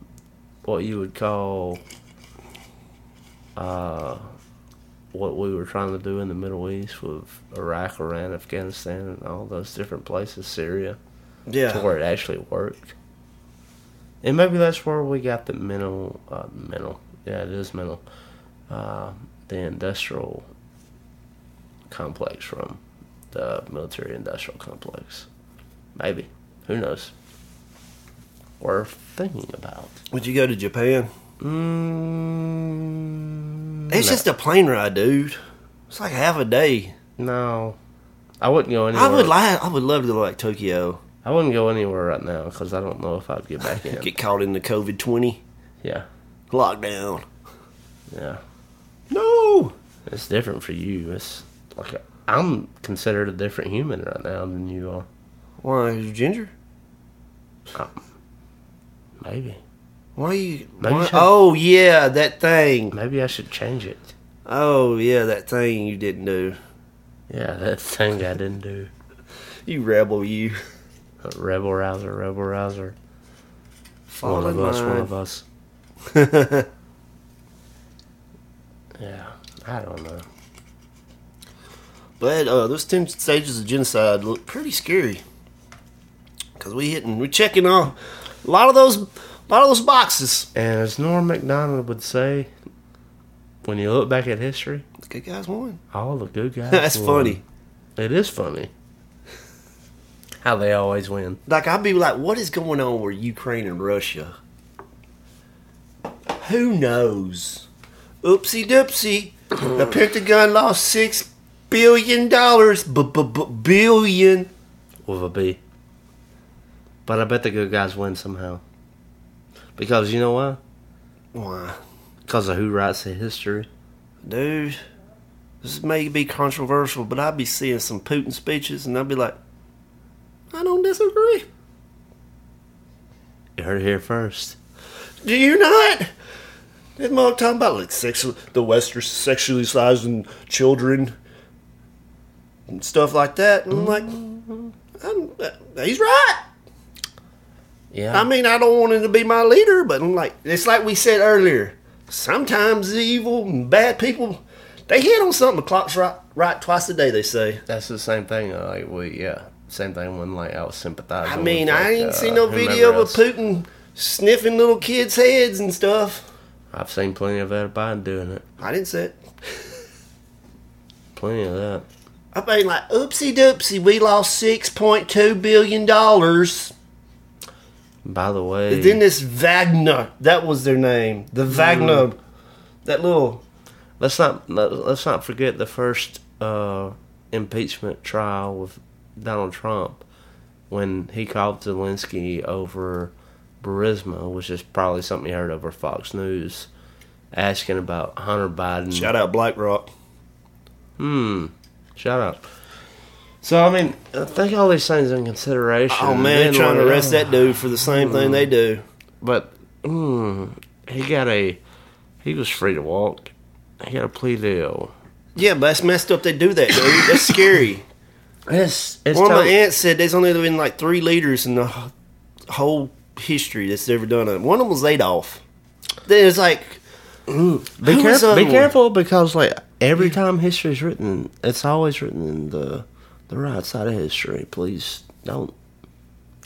what you would call, uh, what we were trying to do in the Middle East with Iraq, Iran, Afghanistan, and all those different places, Syria, to where it actually worked. And maybe that's where we got the mental, uh, mental, yeah, it is mental, uh, the industrial complex from the military industrial complex. Maybe. Who knows? Worth thinking about. would you go to Japan? Mm, It's no. just a plane ride, dude. It's like half a day. No. I wouldn't go anywhere. I would like. I would love to go like Tokyo. I wouldn't go anywhere right now because I don't know if I'd get back in. Get caught in the COVID twenty yeah. lockdown. Yeah. No. It's different for you. It's like a, I'm considered a different human right now than you are. Why is you ginger? Maybe. Why you? Why- oh yeah, that thing. Maybe I should change it. Oh yeah, that thing you didn't do. Yeah, that thing I didn't do. You rebel, you. Rebel rouser, rebel rouser. Fall one of us, one of us. yeah, I don't know. But uh, those ten stages of genocide look pretty scary. Cause we hitting, we checking off a lot of those, a lot of those boxes. And as Norm Macdonald would say, when you look back at history, The good guys won. all the good guys. That's won. funny. It is funny. How they always win. Like I'd be like, what is going on with Ukraine and Russia? Who knows? Oopsie doopsie. the Pentagon lost six billion dollars. B b b Billion. with a B. But I bet the good guys win somehow. Because you know why? Why, Because of who writes the history. dude? This may be controversial, but I'd be seeing some Putin speeches, and I'd be like, I don't disagree. You heard it here first. Do you not? This mother talking about like sexual, the Western sexualizing children and stuff like that. And I'm like, I'm, uh, he's right. Yeah. I mean, I don't want him to be my leader, but I'm like, it's like we said earlier. Sometimes the evil and bad people, they hit on something. The clock's right, right twice a day. They say. That's the same thing. uh, Like we, yeah, same thing when like I was sympathizing. I mean, with, I ain't uh, seen no video of. Putin sniffing little kids' heads and stuff. I've seen plenty of that Biden doing it. I didn't say it. Plenty of that. I mean, like, oopsie doopsie, we lost six point two billion dollars. By the way, Then this Wagner, that was their name, the Wagner, that little. let's not let- let's not forget the first uh, impeachment trial with Donald Trump when he called Zelensky over Burisma, which is probably something you heard over Fox News, asking about Hunter Biden. Shout out BlackRock. Hmm. Shout out. So I mean, I think all these things in consideration. Oh man, they're then, trying to arrest that dude for the same thing they do. But mm, he got a. He was free to walk. He got a plea deal. Yeah, but that's messed up. They do that, dude. That's scary. It's it's One of my tot- aunts said there's only been like three leaders in the whole history that's ever done it. One of them was Adolf. Then it's like, Be Who careful. Be careful because like every time history is written, it's always written in the the right side of history. Please don't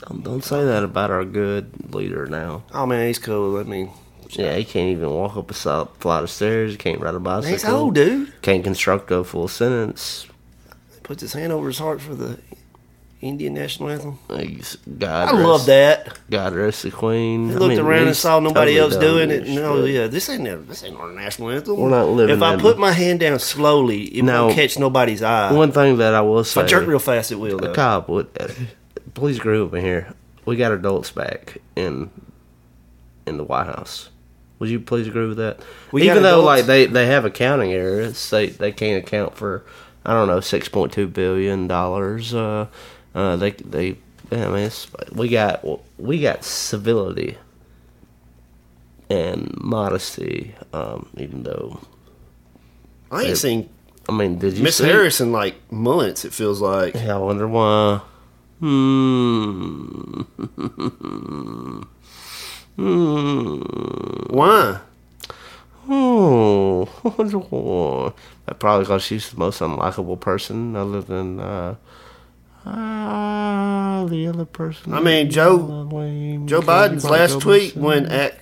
don't don't say that about our good leader now. oh man, he's cool. I mean, Yeah, he can't even walk up a flight of stairs. He can't ride a bicycle. he's old, dude. Can't construct a full sentence. Puts his hand over his heart for the Indian national anthem. God I rest- love that. God rest the Queen. I I looked mean, around and saw nobody totally else doing it. No, shit. yeah, this ain't a- this ain't our national anthem. We're not living If I put my hand down slowly, it Now, won't catch nobody's eye. One thing that I will say, if I jerk real fast, it will. Though. Cobb, would, uh, please agree with me here. We got adults back in in the White House. Would you please agree with that? We Even though adults? like they, they have accounting errors, they they can't account for I don't know six point two billion dollars. Uh, uh, they they yeah, I mean it's, we got we got civility and modesty. Um, even though I ain't seen I mean, did you Miss see? Harris in like months. It feels like. Yeah, I wonder why. Hmm. hmm. Why? Oh, I wonder why. That probably because she's the most unlikable person, other than uh, uh, the other person. I mean, Joe- Joe Biden's last tweet when at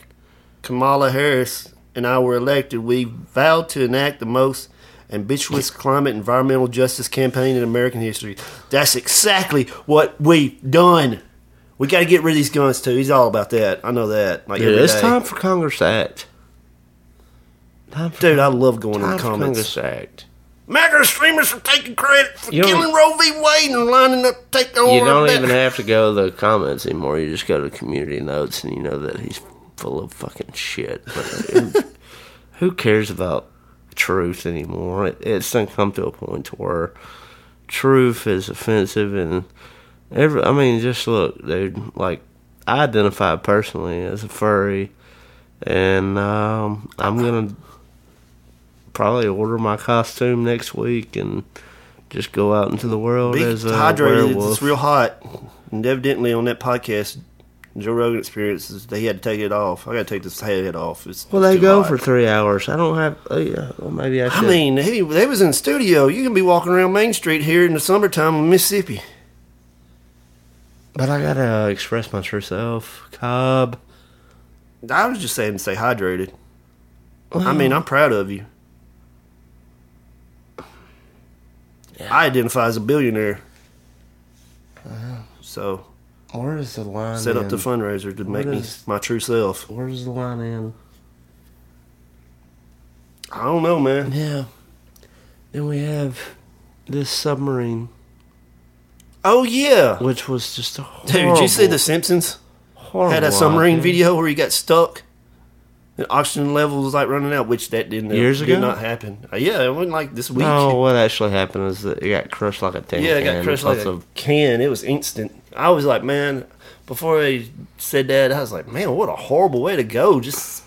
Kamala Harris and I were elected, we vowed to enact the most ambitious climate environmental justice campaign in American history. That's exactly what we've done. We got to get rid of these guns too. He's all about that. I know that. Like Dude, it's day. time for Congress to act. Time for, Dude, I love going in time the for comments. Congress act. MAGA streamers are taking credit for You don't- killing Roe v. Wade and lining up to take over. You don't even have to go to the comments anymore. You just go to community notes, and you know that he's full of fucking shit. But who, who cares about truth anymore? It, it's done come to a point where truth is offensive, and every. I mean, just look, dude. Like, I identify personally as a furry, and um, I'm gonna probably order my costume next week and. Just go out into the world Be as a hydrated. werewolf. It's real hot. And evidently on that podcast, Joe Rogan experiences, they had to take it off. I got to take this head off. It's Well, they too go hot. for three hours. I don't have. Oh yeah, well, maybe I I should. mean, he, they was in the studio. You can be walking around Main Street here in the summertime in Mississippi. but I gotta express my true self, Cobb. I was just saying stay hydrated. I mean, I'm proud of you. I identify as a billionaire. Uh-huh. So Where is the line? set up the fundraiser to make me my true self. Where's the line in? I don't know, man. Yeah. Then we have this submarine, Oh yeah, which was just a dude. Did you see The Simpsons? horrible had a submarine idea. video where he got stuck. The oxygen level was like running out, which that didn't Years did ago? not happen. Uh, yeah, it wasn't like this week. No, what actually happened is that it got crushed like a tin yeah, it got crushed like a of- can. It was instant. I was like, man. Before they said that, I was like, man, what a horrible way to go. Just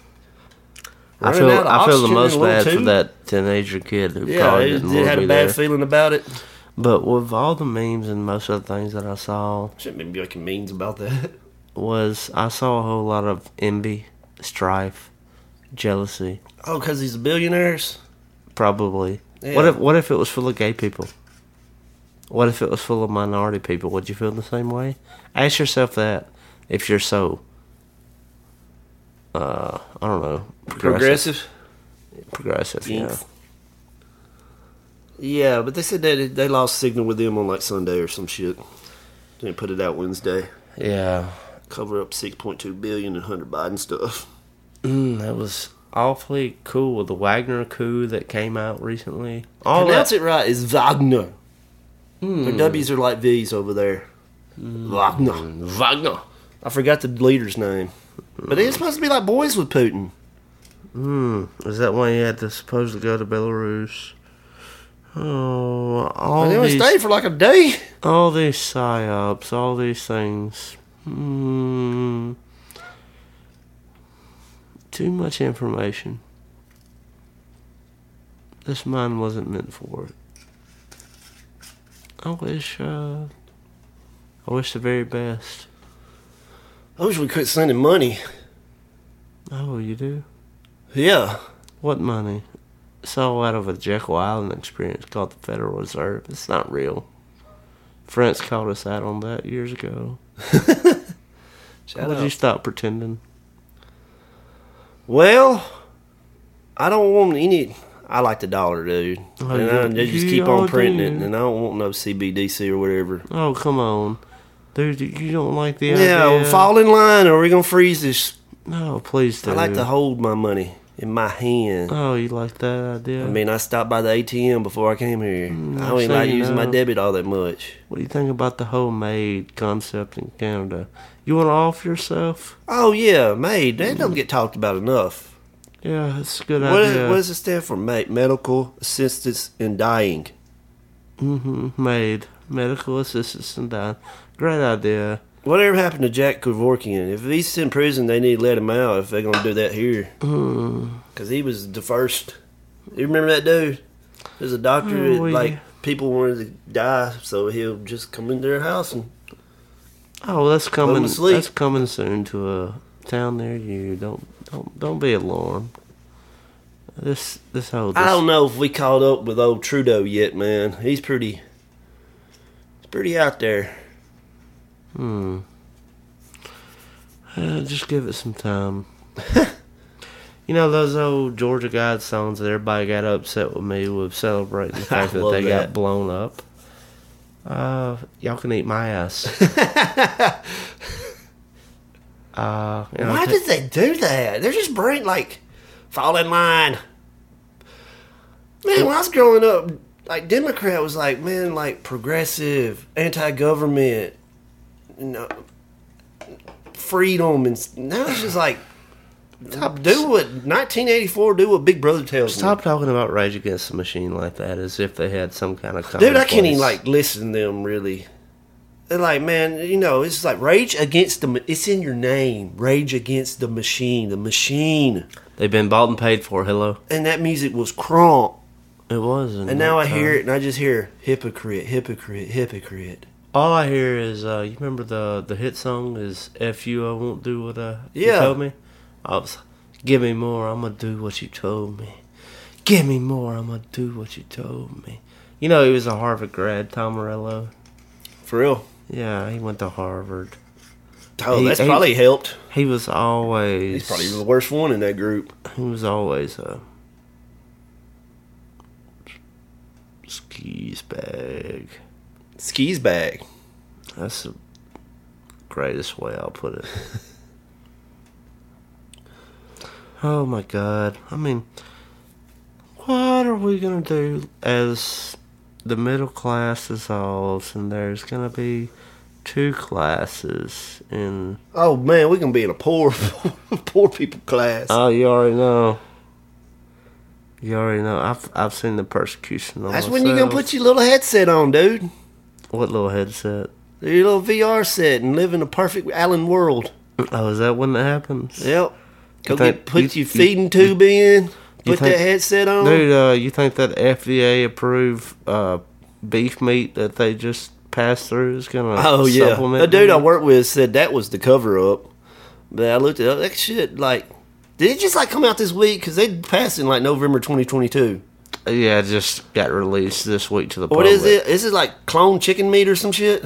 I feel I feel the most bad for that teenager kid who Yeah, probably didn't it want had a bad there. feeling about it. But with all the memes and most of the things that I saw, Shouldn't be making means about that. was I saw a whole lot of envy, strife, jealousy. Oh, because he's billionaires. Probably. Yeah. What if What if it was full of gay people? What if it was full of minority people? Would you feel the same way? Ask yourself that. If you're so, uh, I don't know, Progressive. progressive, yeah. Yeah, but they said that they lost signal with them on like Sunday or some shit. Didn't put it out Wednesday. Yeah, Cover up six point two billion in Hunter Biden stuff. Mm, that was awfully cool with the Wagner coup that came out recently. All Pronounce that, it right. It's Wagner. Their W's are like V's over there. Wagner. Wagner. I forgot the leader's name, but it's supposed to be like boys with Putin. Hmm, is that why you had to supposedly go to Belarus? Oh, all they only stayed for like a day. all these psyops, all these things. Hmm. Too much information. This mind wasn't meant for it. I wish, uh, I wish the very best. I wish we quit sending money. Oh, you do? Yeah. What money? It's all out of a Jekyll Island experience called the Federal Reserve. It's not real. France called us out on that years ago. Shout Would you stop pretending? Well, I don't want any. I like the dollar, dude. Oh, and I, they just keep on printing it, and I don't want no CBDC or whatever. Oh, come on. Dude, you don't like the Yeah, idea? fall in line, or we're gonna freeze this. No, please do. I like to hold my money in my hand. Oh, you like that idea? I mean, I stopped by the ATM before I came here. Mm, I don't even like using my debit all that much. what do you think about the homemade concept in Canada? You want to off yourself? Oh yeah, MAID. That don't get talked about enough. Yeah, it's a good What, idea. what does it stand for? MAID, Medical Assistance in Dying. mm-hmm. Made medical assistance and dying. Great idea. Whatever happened to Jack Kevorkian? If he's in prison, they need to let him out if they're gonna do that here. Hmm. Because he was the first. You remember that dude? There's a doctor Oh, that, yeah. like people wanted to die, so he'll just come into their house and Oh, that's coming. That's coming soon to a town near you. Don't don't don't be alarmed. This this whole. I don't know if we caught up with old Trudeau yet, man. He's pretty. He's pretty out there. Hmm. Uh, just give it some time. you know those old Georgia Guidestones that everybody got upset with me with celebrating the fact that they that. got blown up. Uh, y'all can eat my ass. uh, you know, Why did they do that? They're just brain like fall in line. Man, when I was growing up, like Democrat was like, man, like progressive, anti-government, you know, freedom, and now it's just like, do what 1984, do what Big Brother tells me. Stop talking about Rage Against the Machine like that, as if they had some kind of. Dude, I can't even like listen to them really. They're like, man, you know, it's like rage against the. It's in your name, rage against the machine, the machine, They've been bought and paid for. Hello, and that music was crunk. it was. And now I hear it, and I just hear hypocrite, hypocrite, hypocrite. All I hear is, uh, you remember the the hit song is "F you, I won't do what uh, you Yeah. told me." I was, give me more, I'm gonna do what you told me. Give me more, I'm gonna do what you told me. You know, he was a Harvard grad, Tom Morello. For real. Yeah, he went to Harvard. Oh, He- that's he- probably helped. He was always He's probably the worst one in that group. he was always a skis bag. Skis bag. That's the greatest way I'll put it. oh my god. I mean, what are we gonna do as the middle class dissolves and there's gonna be two classes in. Oh man, we're gonna be in a poor, poor people class. Oh, you already know. You already know. I've I've seen the persecution on that's when you're gonna put your little headset on, dude. What little headset? Your little VR set and live in a perfect Allen world. Oh, is that when that happens? Yep. Go You think- get put you- your feeding tube in. Put think- that headset on. Dude, uh, you think that FDA approved uh, beef meat that they just passed through is gonna Oh yeah, a dude I meat? worked with said that was the cover up. But I looked at. That shit, like, did it just like come out this week? Because they passed in like November 2022. Yeah, it just got released this week to the What public. is it? Is it like clone chicken meat or some shit?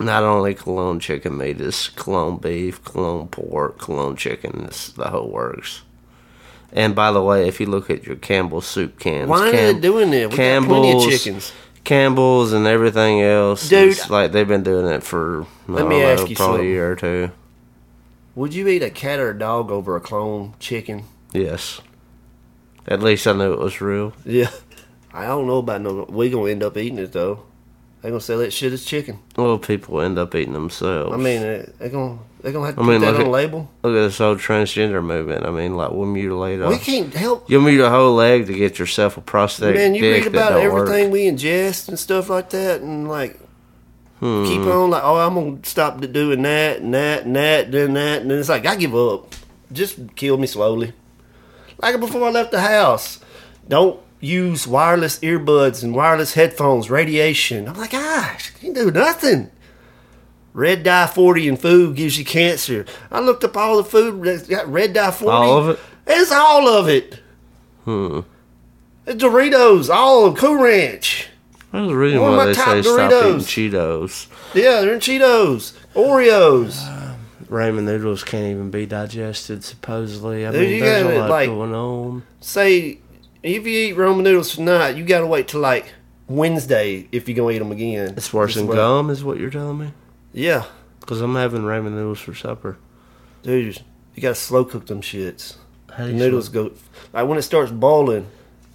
Not only cologne chicken meat, it's cologne beef, cologne pork, cologne chicken. It's the whole works. And by the way, if you look at your Campbell's soup cans, Why are Cam- they doing that? We got of Campbell's, chickens. Campbell's, and everything else. Dude, it's like they've been doing it for Let me know, ask you probably something. a year or two. Would you eat a cat or a dog over a clone chicken? Yes. At least I knew it was real. Yeah. I don't know about no. We gonna end up eating it though. They gonna sell that shit as chicken. Well, people end up eating themselves. I mean, uh, they gonna they're gonna have to I mean, put that on a label. look at this whole transgender movement. I mean, like we'll mutilate a We can't help. you'll mutilate a whole leg to get yourself a prosthetic Man, you read about everything work. we ingest and stuff like that, and like Hmm. keep on like, oh, I'm gonna stop doing that and that and that, doing that, and then it's like I give up. Just kill me slowly. Like before I left the house, don't use wireless earbuds and wireless headphones. Radiation. I'm like, gosh, you can't do nothing. Red dye 40 in food gives you cancer. I looked up all the food that's got red dye 40. All of it? It's all of it. Hmm. Doritos, all of Cool Ranch. There's a reason One why they say stop eating Cheetos. Yeah, they're in Cheetos, Oreos. Ramen noodles can't even be digested. Supposedly, I Dude, mean, you there's a lot like- going on. Say if you eat ramen noodles tonight, you gotta wait till like Wednesday if you're gonna eat them again. It's worse than gum, is what you're telling me? Yeah, Because I'm having ramen noodles for supper. dude, you gotta slow cook them shits. How The noodles go like when it starts boiling.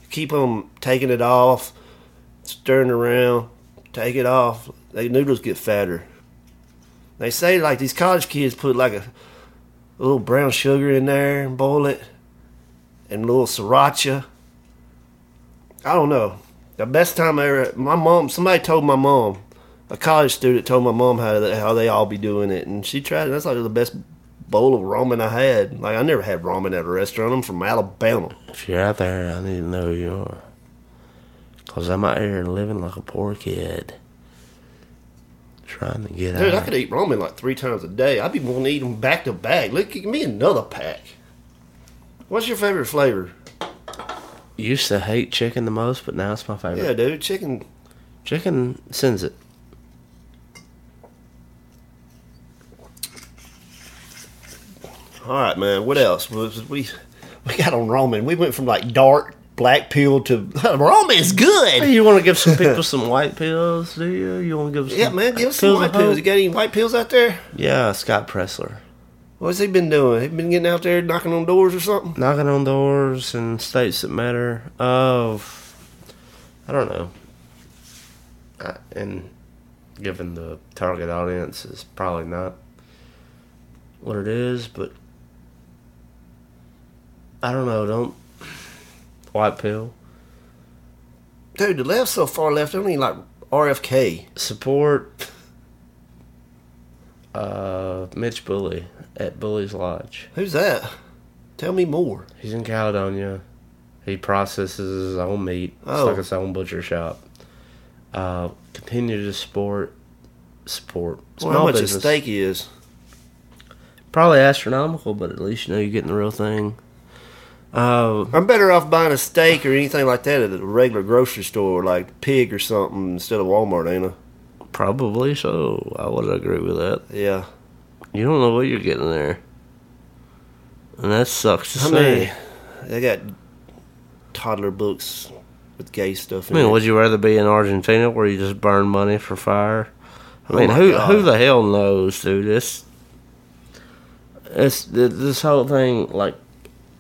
Keep them taking it off, stirring around, take it off. The noodles get fatter. They say like these college kids put like a, a little brown sugar in there and boil it, and a little sriracha. I don't know. The best time I ever, my mom. Somebody told my mom, a college student told my mom how they, how they all be doing it, and she tried. it. That's like the best bowl of ramen I had. Like I never had ramen at a restaurant. I'm from Alabama. If you're out there, I need to know who you are. Because I'm out here living like a poor kid. Trying to get out. Dude, I could eat ramen like three times a day. I'd be wanting to eat them back to back. Look, give me another pack. What's your favorite flavor? Used to hate chicken the most, but now it's my favorite. Yeah, dude, chicken. Chicken sends it. All right, man. What else? We we got on Roman. We went from like dark black peel to ramen is Hey, good. you want to give some people some white pills, do you? You want to give some Yeah, man. Give us some white pills. You got any white pills out there? Yeah, Scott Presler. What's he been doing? He been getting out there knocking on doors or something? Knocking on doors in states that matter. Of, I don't know. I, and given the target audience is probably not what it is, but I don't know. Don't white pill Dude, the left's so far left. I don't even like RFK. support. Uh, Mitch Bully at Bully's Lodge. Who's that? Tell me more. He's in Caledonia. He processes his own meat. It's Oh. like his own butcher shop. Uh, continue to support support Well, how much business. a steak is? Probably astronomical, but at least you know you're getting the real thing. Uh, I'm better off buying a steak or anything like that at a regular grocery store, like pig or something, instead of Walmart, ain't I? Probably so. I would agree with that. Yeah. You don't know what you're getting there, and that sucks to I say. mean, they got toddler books with gay stuff I in mean, it. would you rather be in Argentina where you just burn money for fire? I Oh mean, who God. who the hell knows, dude? This it's this whole thing. Like,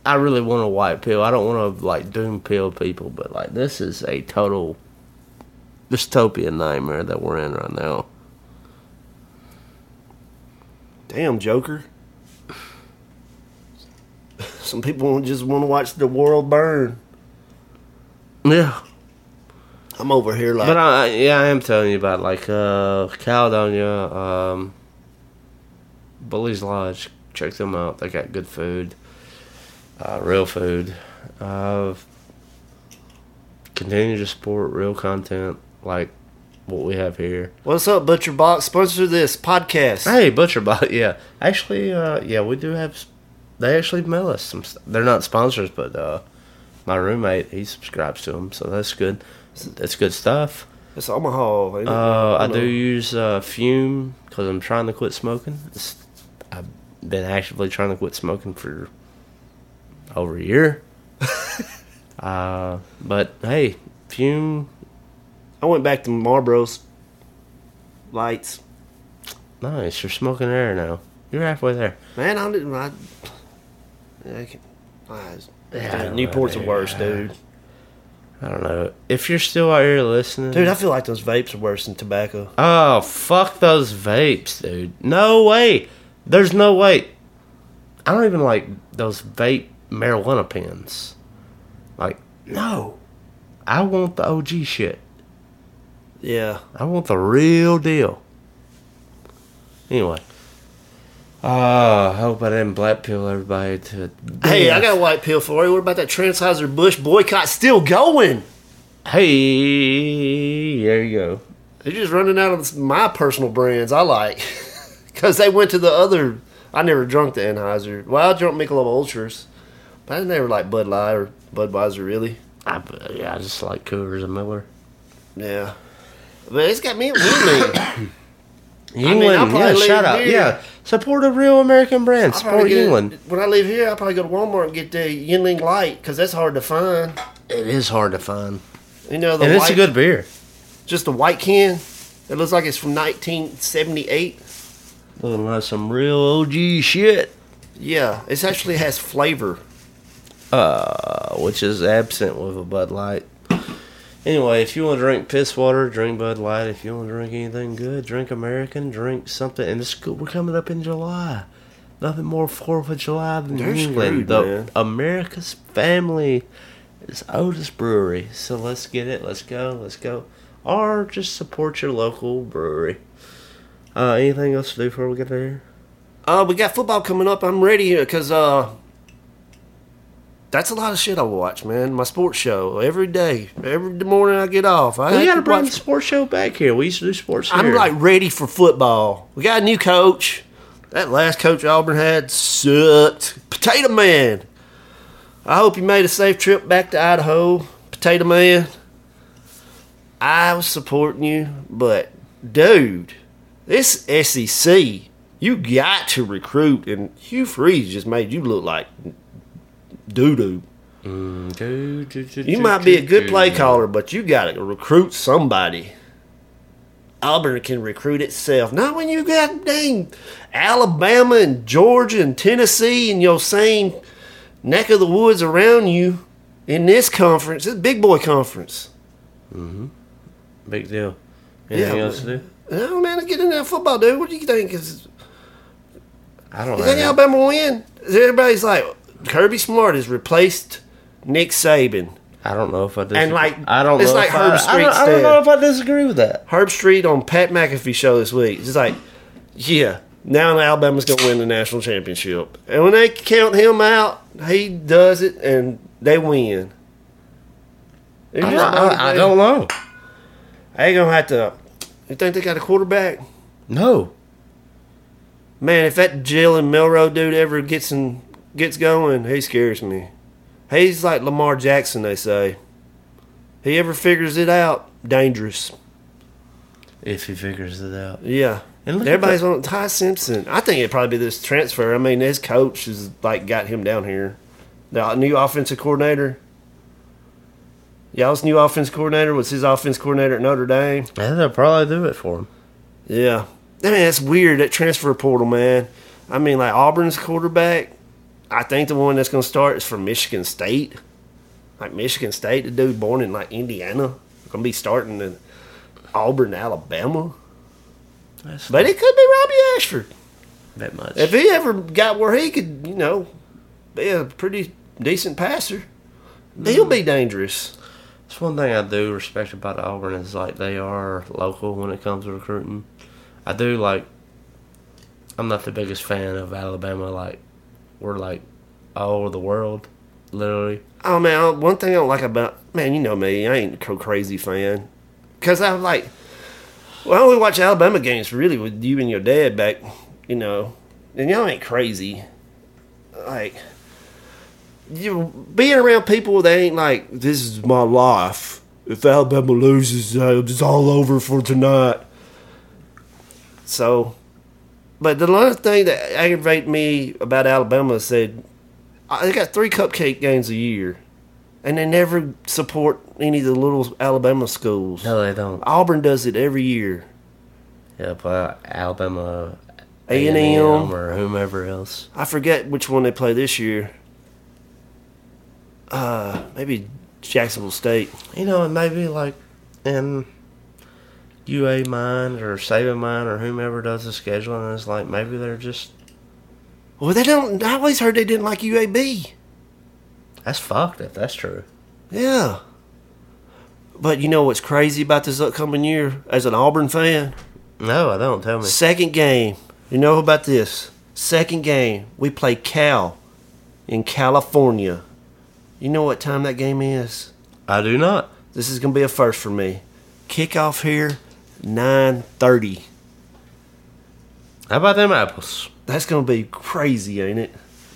I really want a white pill. I don't want to like doom pill people, but like this is a total dystopian nightmare that we're in right now. Damn, Joker. Some people just want to watch the world burn. Yeah, I'm over here like, but I yeah I am telling you about like uh Caledonia, um, Bully's Lodge. Check them out. They got good food, uh, real food. Uh, continue to support real content like what we have here. what's up, Butcher Box? Sponsor this podcast. Hey, Butcher Box. Yeah, actually, uh, yeah, we do have. They actually mail us some. st- They're not sponsors, but uh, my roommate he subscribes to them, so that's good. That's good stuff. It's Omaha. ain't it? Uh, I don't do use uh, Fume because I'm trying to quit smoking. It's, I've been actively trying to quit smoking for over a year. uh, but hey, Fume, I went back to Marlboro's lights. nice. You're smoking air now. You're halfway there. Man, I didn't. I, I can, I, Yeah, Newport's the worst, dude. I don't know. If you're still out here listening, Dude, I feel like those vapes are worse than tobacco. Oh, fuck those vapes, dude. No way. There's no way. I don't even like those vape marijuana pens. Like, no. I want the OG shit. Yeah. I want the real deal. Anyway. Uh, I hope I didn't black pill everybody to. Hey, I got a white pill for you. What about that Transheiser Bush boycott still going? Hey, there you go. They're just running out of my personal brands I like. Because they went to the other. I never drunk the Anheuser. Well, I drunk Michelob Ultras. But I never like Bud Light or Budweiser, really. I, yeah, I just like Coors and Miller. Yeah. But it's got me at Yuengling. England, I'll probably yeah, shout out. here. Yeah, support a real American brand. I'll Support Yuengling. When I leave here, I'll probably go to Walmart and get the Yuengling Light because that's hard to find. It is hard to find, You know the and white, it's a good beer. just a white can. It looks like it's from 1978. Looking like some real OG shit. Yeah, it actually has flavor. uh, which is absent with a Bud Light. Anyway, if you want to drink piss water, drink Bud Light. If you want to drink anything good, drink American, drink something. And good. We're coming up in July. Nothing more Fourth of July than They're England. screwed, the man. America's family is Otis Brewery. So let's get it. Let's go. Let's go. Or just support your local brewery. Uh, anything else to do before we get there? Uh, we got football coming up. I'm ready here because uh, that's a lot of shit I watch, man. My sports show every day, every morning I get off. I We got to to bring the sports show back here. We used to do sports here. I'm like ready for football. We got a new coach. That last coach Auburn had sucked. Potato Man. I hope you made a safe trip back to Idaho, Potato Man. I was supporting you, but dude, this SEC, you got to recruit, and Hugh Freeze just made you look like doo doo. You might be a good play caller, but you got to recruit somebody. Auburn can recruit itself. Not when you got dang Alabama and Georgia and Tennessee and your same neck of the woods around you in this conference. It's a big boy conference. Mm-hmm. Big deal. Anything Yeah, else to do? Oh man, get in that football, dude. What do you think? Is I don't you know. think Alabama will win? Everybody's like Kirby Smart has replaced Nick Saban. I don't know if I disagree. And, like, I don't it's know like if I, Herb I, Street don't, I don't know if I disagree with that. Herbstreit on Pat McAfee show this week. It's like, yeah, now Alabama's gonna win the national championship, and when they count him out, he does it, and they win. I, just I, I don't know. They gonna have to. You think they got a quarterback? No. Man, if that Jill Jalen Milroe dude ever gets in, gets going, he scares me. He's like Lamar Jackson, they say. He ever figures it out, dangerous. If he figures it out. Yeah. And look Everybody's on Ty Simpson. I think it'd probably be this transfer. I mean, his coach has like got him down here. The new offensive coordinator. Y'all's new offense coordinator was his offense coordinator at Notre Dame. Yeah, they'll probably do it for him. Yeah. I mean, that's weird, that transfer portal, man. I mean, like Auburn's quarterback, I think the one that's going to start is from Michigan State. Like Michigan State, the dude born in like Indiana, going to be starting in Auburn, Alabama. That's But it could be Robbie Ashford. that much. If he ever got where he could, you know, be a pretty decent passer, he'll be dangerous. That's one thing I do respect about Auburn is like they are local when it comes to recruiting. I do like. I'm not the biggest fan of Alabama. Like, we're like all over the world, literally. Oh man, one thing I don't like about man, you know me, I ain't a crazy fan, cause I'm like, well, I only watch Alabama games really with you and your dad back, you know, and y'all ain't crazy, like. You being around people that ain't like this is my life. If Alabama loses, uh, it's all over for tonight. So, but the last thing that aggravated me about Alabama is said uh, they got three cupcake games a year, and they never support any of the little Alabama schools. No, they don't. Auburn does it every year. Yeah, but Alabama, A&M. or whomever else. I forget which one they play this year. Uh, maybe Jacksonville State. You know, it may be like in UA mind or Saving mind or whomever does the scheduling. It's like maybe they're just Well, they don't. I always heard they didn't like UAB. that's fucked if that's true. Yeah. But you know what's crazy about this upcoming year as an Auburn fan? No, I don't. Tell me. Second game. You know about this? Second game. We play Cal in California. You know what time that game is? I do not. This is gonna be a first for me. Kickoff here, nine thirty. How about them apples? That's gonna be crazy, ain't it?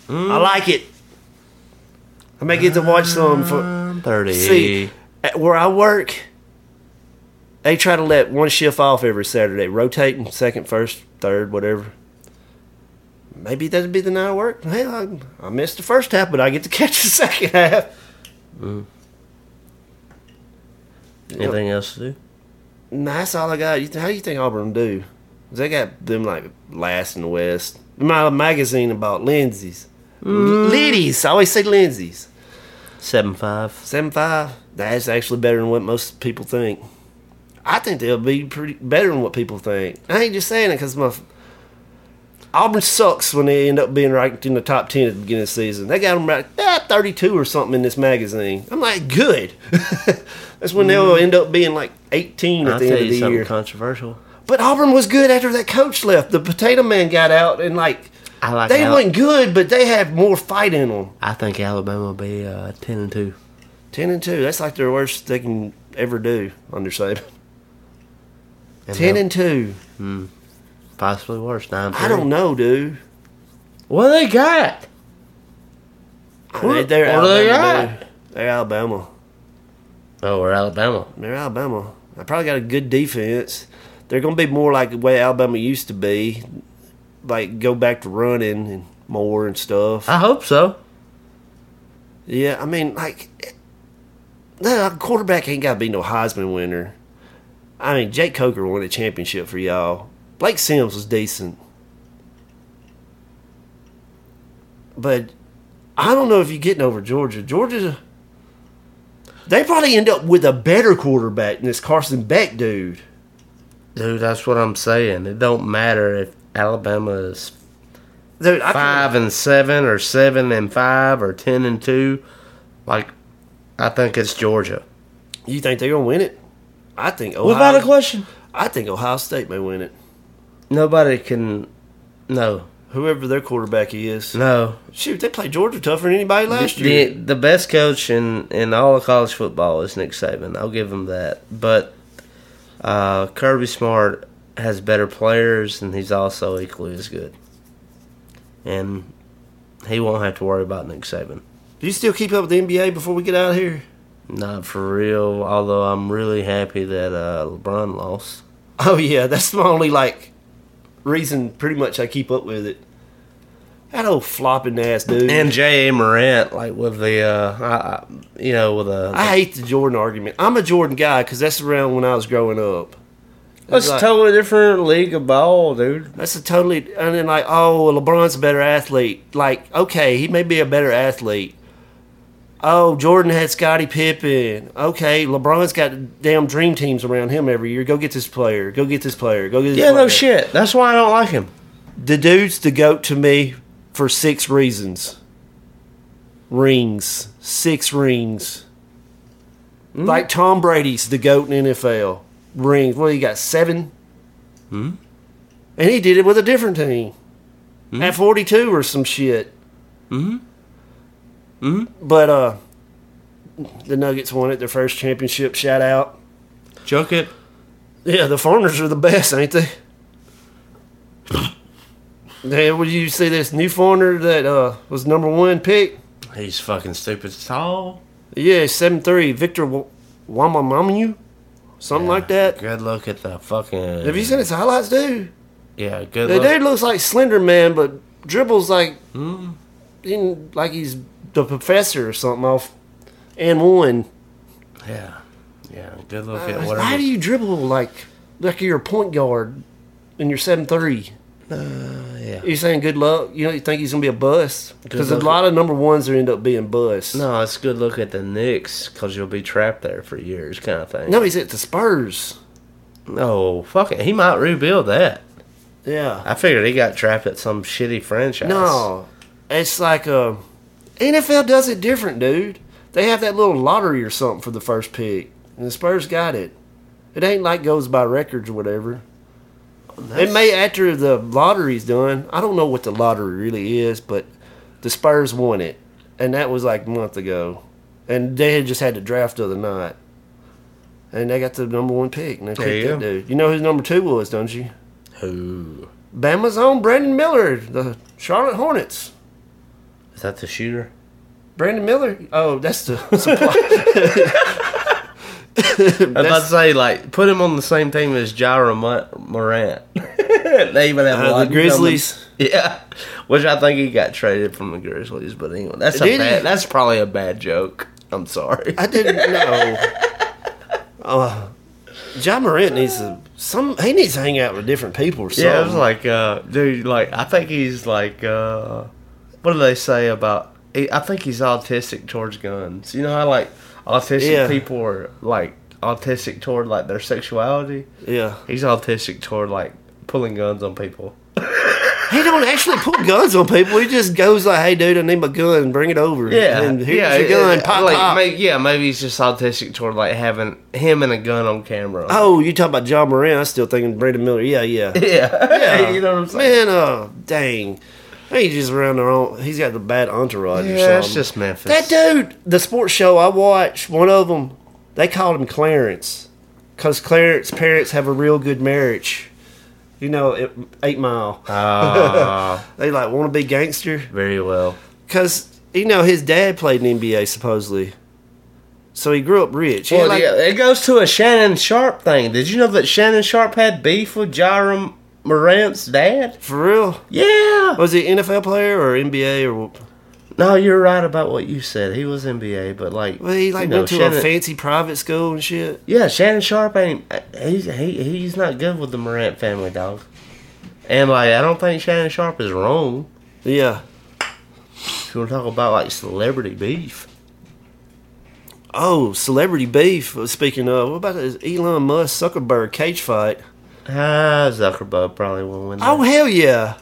Mm. I like it. I may get to watch some for Thirty. see where I work. They try to let one shift off every Saturday, rotating second, first, third, whatever. Maybe that'd be the night I work. Hey, I, I missed the first half, but I get to catch the second half. Mm. Anything else to do? Nah, that's all I got. You th- How do you think Auburn do? They got them like last in the West. My magazine about Lindsay's. Mm. Lindy's. I always say Lindsay's. Seven five. Seven five. That's actually better than what most people think. I think they'll be pretty better than what people think. I ain't just saying it because my Auburn sucks when they end up being ranked in the top ten at the beginning of the season. They got them right eh, thirty two or something in this magazine. I'm like, good. That's when they'll end up being like eighteen at I'll the end of the year. controversial. But Auburn was good after that coach left. The potato man got out and like I like they Al- weren't good, but they had more fight in them. I think Alabama will be uh, ten and two. Ten and two. That's like the worst they can ever do under Saban. And Ten and two. Possibly worse. Nine. I don't know, dude. What they got? Uh, they, they're what do they got? Dude. They're Alabama. Oh, we're Alabama. They're Alabama. They probably got a good defense. They're going to be more like the way Alabama used to be, like go back to running and more and stuff. I hope so. Yeah, I mean, like, no, quarterback ain't got to be no Heisman winner. I mean, Jake Coker won a championship for y'all. Blake Sims was decent. But I don't know if you're getting over Georgia. Georgia, they probably end up with a better quarterback than this Carson Beck dude. Dude, that's what I'm saying. It don't matter if Alabama is Dude, five and seven or seven and five or ten and two. Like, I think it's Georgia. You think they're gonna win it? I think Ohio. Without a question. I think Ohio State may win it. Nobody can. No, Whoever their quarterback is. no. Shoot, they played Georgia tougher than anybody last the, year. the best coach in, in all of college football is Nick Saban. I'll give him that. But uh, Kirby Smart has better players, and he's also equally as good. And he won't have to worry about Nick Saban. Do you still keep up with the NBA before we get out of here? Not for real. Although I'm really happy that uh, LeBron lost. Oh yeah, that's my only like reason. Pretty much, I keep up with it. That old flopping ass dude. And Ja Morant, like with the, uh, I, I, you know, with a. I hate the Jordan argument. I'm a Jordan guy because that's around when I was growing up. That's a totally different league of ball, dude. That's a totally and then like oh LeBron's a better athlete. Like okay, he may be a better athlete. Oh, Jordan had Scottie Pippen. Okay, LeBron's got damn dream teams around him every year. Go get this player. Go get this player. Go get this Yeah, no shit. That's why I don't like him. The dude's the goat to me for six reasons. Rings, six rings. Like Tom Brady's the goat in NFL. Rings. Well, he got? Seven. Hmm. And he did it with a different team at forty-two or some shit. Hmm. Hmm. But uh, the Nuggets won it. Their first championship. Shout out. Jokic. Yeah, the foreigners are the best, ain't they? Hey, would you see this new foreigner that uh, was number one pick? He's fucking stupid tall. Yeah, seven three, Victor W- Wamamamu, something like that. Good look at the fucking. Have you seen his highlights, dude? Yeah, good The look. dude looks like Slender Man, but dribbles like, Hmm. in, like he's the professor or something off. And one. Yeah, yeah, good look at whatever. How do you dribble like like you're a point guard and you're seven three? yeah. You're saying good luck? You know, you think he's gonna be a bust? Because a lot of number ones are end up being busts. No, it's good look at the Knicks because you'll be trapped there for years, kind of thing. no, he's at the Spurs. no, fuck it. He might rebuild that. Yeah. I figured he got trapped at some shitty franchise. No, it's like uh, NFL does it different, dude. They have that little lottery or something for the first pick, and the Spurs got it. It ain't like goes by records or whatever. It may after the lottery's done. I don't know what the lottery really is, but the Spurs won it, and that was like a month ago, and they had just had the draft the other night, and they got the number one pick, and they picked you that dude. You know who number two was, don't you? Who? Bama's own Brandon Miller, the Charlotte Hornets. That the shooter? Brandon Miller? Oh, that's the supply. I was about to say, like, put him on the same team as Jara Morant. they even have Uh, the Grizzlies? coming. Yeah, which I think he got traded from the Grizzlies. But anyway, that's a he? bad. That's probably a bad joke. I'm sorry. I didn't know. Uh, John Morant needs to some. He needs to hang out with different people or something. Yeah, it was like, uh, dude, like I think he's like, uh, what do they say about? I think he's autistic towards guns. You know how like autistic Yeah. people are like autistic toward like their sexuality. yeah. He's autistic toward like pulling guns on people. He don't actually pull guns on people. He just goes like, "Hey, dude, I need my gun. Bring it over." Yeah, and here's yeah, your gun. it- pop, like, pop. may- yeah, maybe he's just autistic toward like having him and a gun on camera. Oh, you talking about John Moran? I'm still thinking Brandon Miller. Yeah, yeah, yeah, yeah. you know what I'm saying? Man, oh dang. He just around their own. He's got the bad entourage or Yeah, something. it's just Memphis. that dude. The sports show I watched, one of them, they called him Clarence, because Clarence parents have a real good marriage. You know, it, Eight Mile. Ah, They like want to be gangster. very well. Because, you know, his dad played in the NBA, supposedly. So he grew up rich. He Well, like, yeah, it goes to a Shannon Sharpe thing. Did you know that Shannon Sharpe had beef with Jaram Morant's dad? For real? Yeah. Was he NFL player or NBA or? No, you're right about what you said. He was NBA, but like, Well, he like you know, went to Shannon, a fancy private school and shit. Yeah, Shannon Sharpe ain't. He's he, he's not good with the Morant family, dog. And like, I don't think Shannon Sharpe is wrong. Yeah. If you want to talk about like celebrity beef, Oh, celebrity beef. uh, Speaking of, what about this Elon Musk Zuckerberg cage fight? Ah, Zuckerberg probably won't win. Oh hell yeah!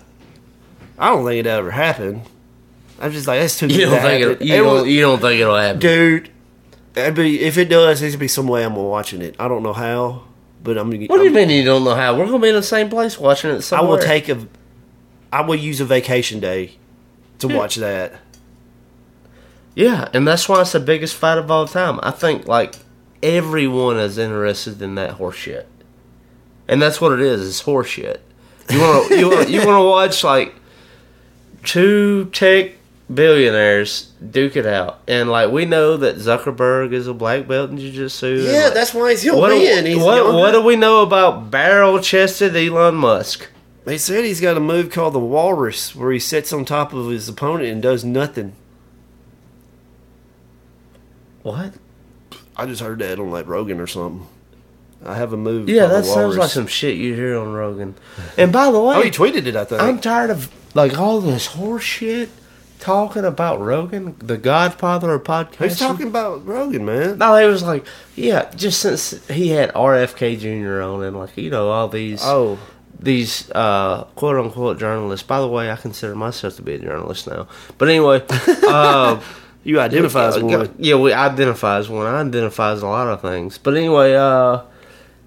I don't think it ever happened. I'm just like that's too. you good don't to think happen. it, you It don't was- you don't think it'll happen? dude? It'd be if it does, there's gonna be some way I'm watching it. I don't know how, but I'm gonna. What do you mean you don't know how? We're gonna be in the same place watching it Somewhere. I will take a. I will use a vacation day to watch that. Yeah, and that's why it's the biggest fight of all time. I think like everyone is interested in that horse shit, and that's what it is. It's horseshit. You want to you want you want to watch like two tech billionaires duke it out, and like we know that Zuckerberg is a black belt in jiu-jitsu. Yeah, like, that's why he's gonna what, do, He's what, younger. what do we know about barrel-chested Elon Musk? They said he's got a move called the Walrus, where he sits on top of his opponent and does nothing. What? I just heard that on like Rogan or something. I have a move. Yeah, that sounds like some shit you hear on Rogan. And by the way, Oh, he tweeted it. I think. I'm tired of like all this horse shit talking about Rogan, the Godfather of podcasting. Who's talking about Rogan, man? No, it was like, yeah, just since he had RFK Jr. on and like you know all these Oh, these uh, quote unquote journalists. By the way, I consider myself to be a journalist now. But anyway, uh, you identify as one. Yeah, we identify as one. I identify as a lot of things. But anyway, uh,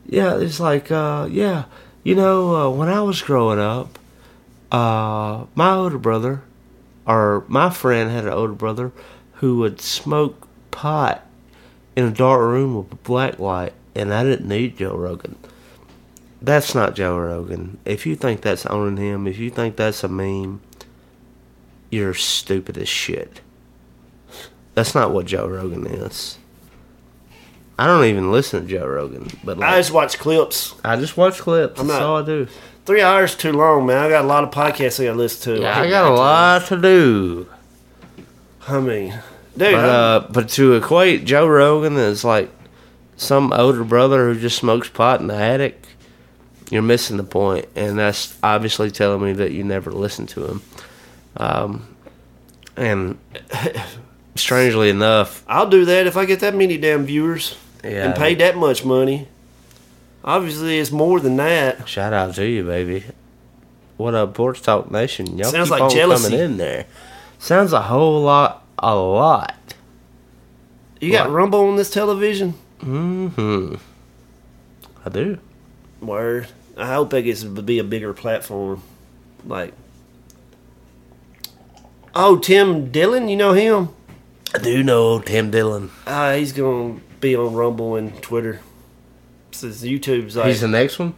yeah, it's like, uh, yeah, you know, uh, when I was growing up, uh, my older brother, or my friend had an older brother who would smoke pot in a dark room with a black light, and I didn't need Joe Rogan. That's not Joe Rogan. If you think that's owning him, if you think that's a meme, you're stupid as shit. That's not what Joe Rogan is. I don't even listen to Joe Rogan, but like, I just watch clips. I just watch clips. I'm That's not- all I do. Three hours too long, man. I got a lot of podcasts I got to listen to. Yeah, I got a lot to do. I mean, dude, But uh, but to equate Joe Rogan as like some older brother who just smokes pot in the attic, you're missing the point, and that's obviously telling me that you never listened to him. Um, and strangely enough, I'll do that if I get that many damn viewers yeah, and paid that much money. Obviously, it's more than that. Shout out to you, baby. What up, Porch Talk Nation? Y'all Sounds keep like on jealousy. coming in there. Sounds a whole lot, a lot. You got? Rumble on this television? Mm-hmm. I do. Word. I hope that gets to be a bigger platform. Like, oh, Tim Dillon, you know him? I do know Tim Dillon. Uh, he's gonna be on Rumble and Twitter. Says YouTube's like. He's the next one.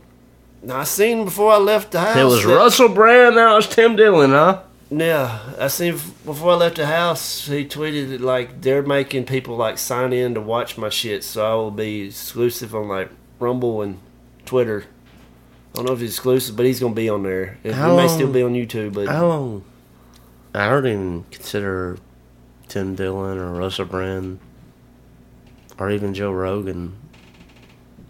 Now, I seen him before I left the house. It was that- Russell Brand. Now it's Tim Dillon, huh? Yeah, I seen before I left the house. He tweeted it like they're making people like sign in to watch my shit, so I will be exclusive on like Rumble and Twitter. I don't know if he's exclusive, but he's gonna be on there. He How may still be on YouTube, but How long? I don't even consider Tim Dillon or Russell Brand or even Joe Rogan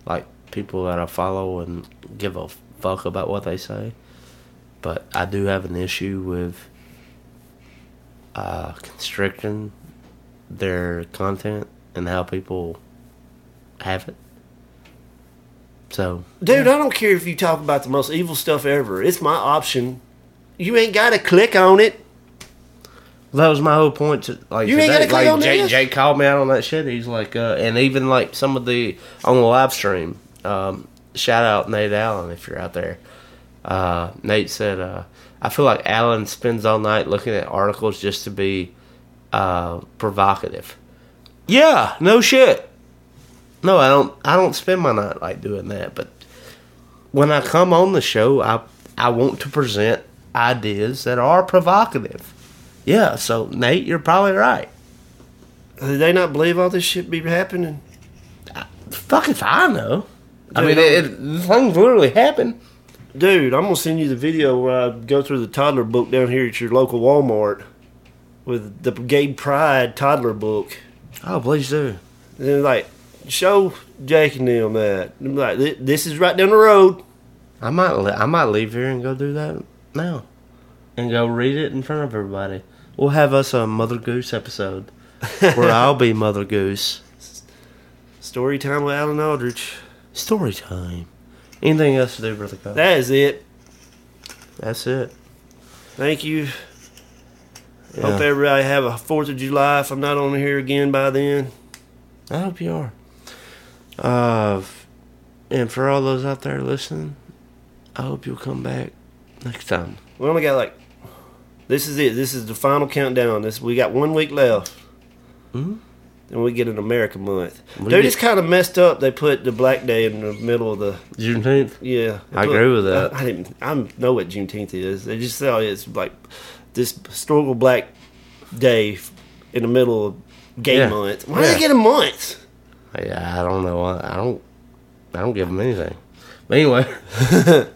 like people that I follow and give a fuck about what they say. But I do have an issue with uh, constricting their content and how people have it. So Dude, I don't care if you talk about the most evil stuff ever. It's my option. You ain't got to click on it. That was my whole point. To, like You today, like Jay. Jay called me out on that shit. He's like, uh, and even like some of the on the live stream. Um, shout out Nate Allen if you're out there. Uh, Nate said, uh, "I feel like Allen spends all night looking at articles just to be uh, provocative." Yeah, no shit. No, I don't. I don't spend my night like doing that. But when I come on the show, I I want to present ideas that are provocative. Yeah, so Nate, you're probably right. Did they not believe all this shit be happening? Fuck if I know. I mean, it, it, things literally happen. Dude, I'm gonna send you the video where I go through the toddler book down here at your local Walmart with the Gay Pride toddler book. Oh, please do. And then like, show Jake and them that. And like, this is right down the road. I might I might leave here and go do that now, and go read it in front of everybody. We'll have us a Mother Goose episode where I'll be Mother Goose. Story time with Alan Aldrich. Story time. Anything else to do, brother? That is it. That's it. Thank you. Yeah. Hope everybody have a Fourth of July. If I'm not on here again by then, I hope you are. Uh, and for all those out there listening, I hope you'll come back next time. we only got like. This is it. This is the final countdown. This we got one week left. Mhm. Then we get an American month. We Dude, get- it's kind of messed up. They put the Black Day in the middle of the Juneteenth. yeah. I put- agree with that. I, I didn't. I know what Juneteenth is. They just say oh, it's like this historical Black Day in the middle of Gay Yeah. Month. Why do Yeah. they get a month? Yeah, I don't know. I I don't. I don't give them anything. But anyway,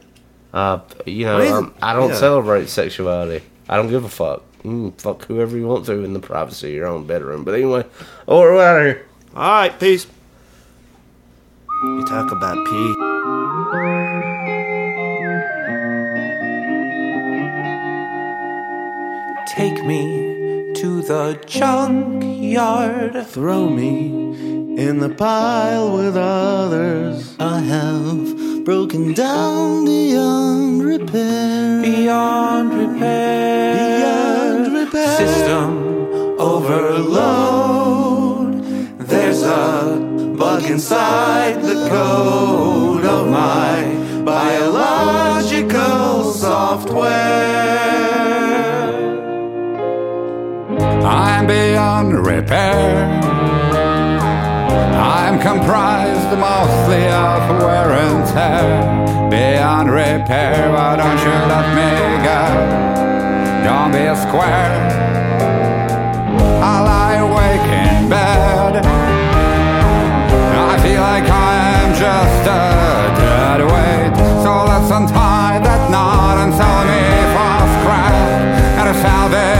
uh, you know, is um. I don't Yeah. celebrate sexuality. I don't give a fuck. You can fuck whoever you want to in the privacy of your own bedroom. But anyway, oh, we're out of here. All right, peace. You talk about pee. Take me to the junkyard. Throw me in the pile with others. I have broken down beyond repair. Inside the code of my biological software. I'm beyond repair. I'm comprised mostly of wear and tear. Beyond repair, why don't you let me go? Don't be a square. Like I am just a dead weight. So let's untie that knot and sell me for scrap at a salvage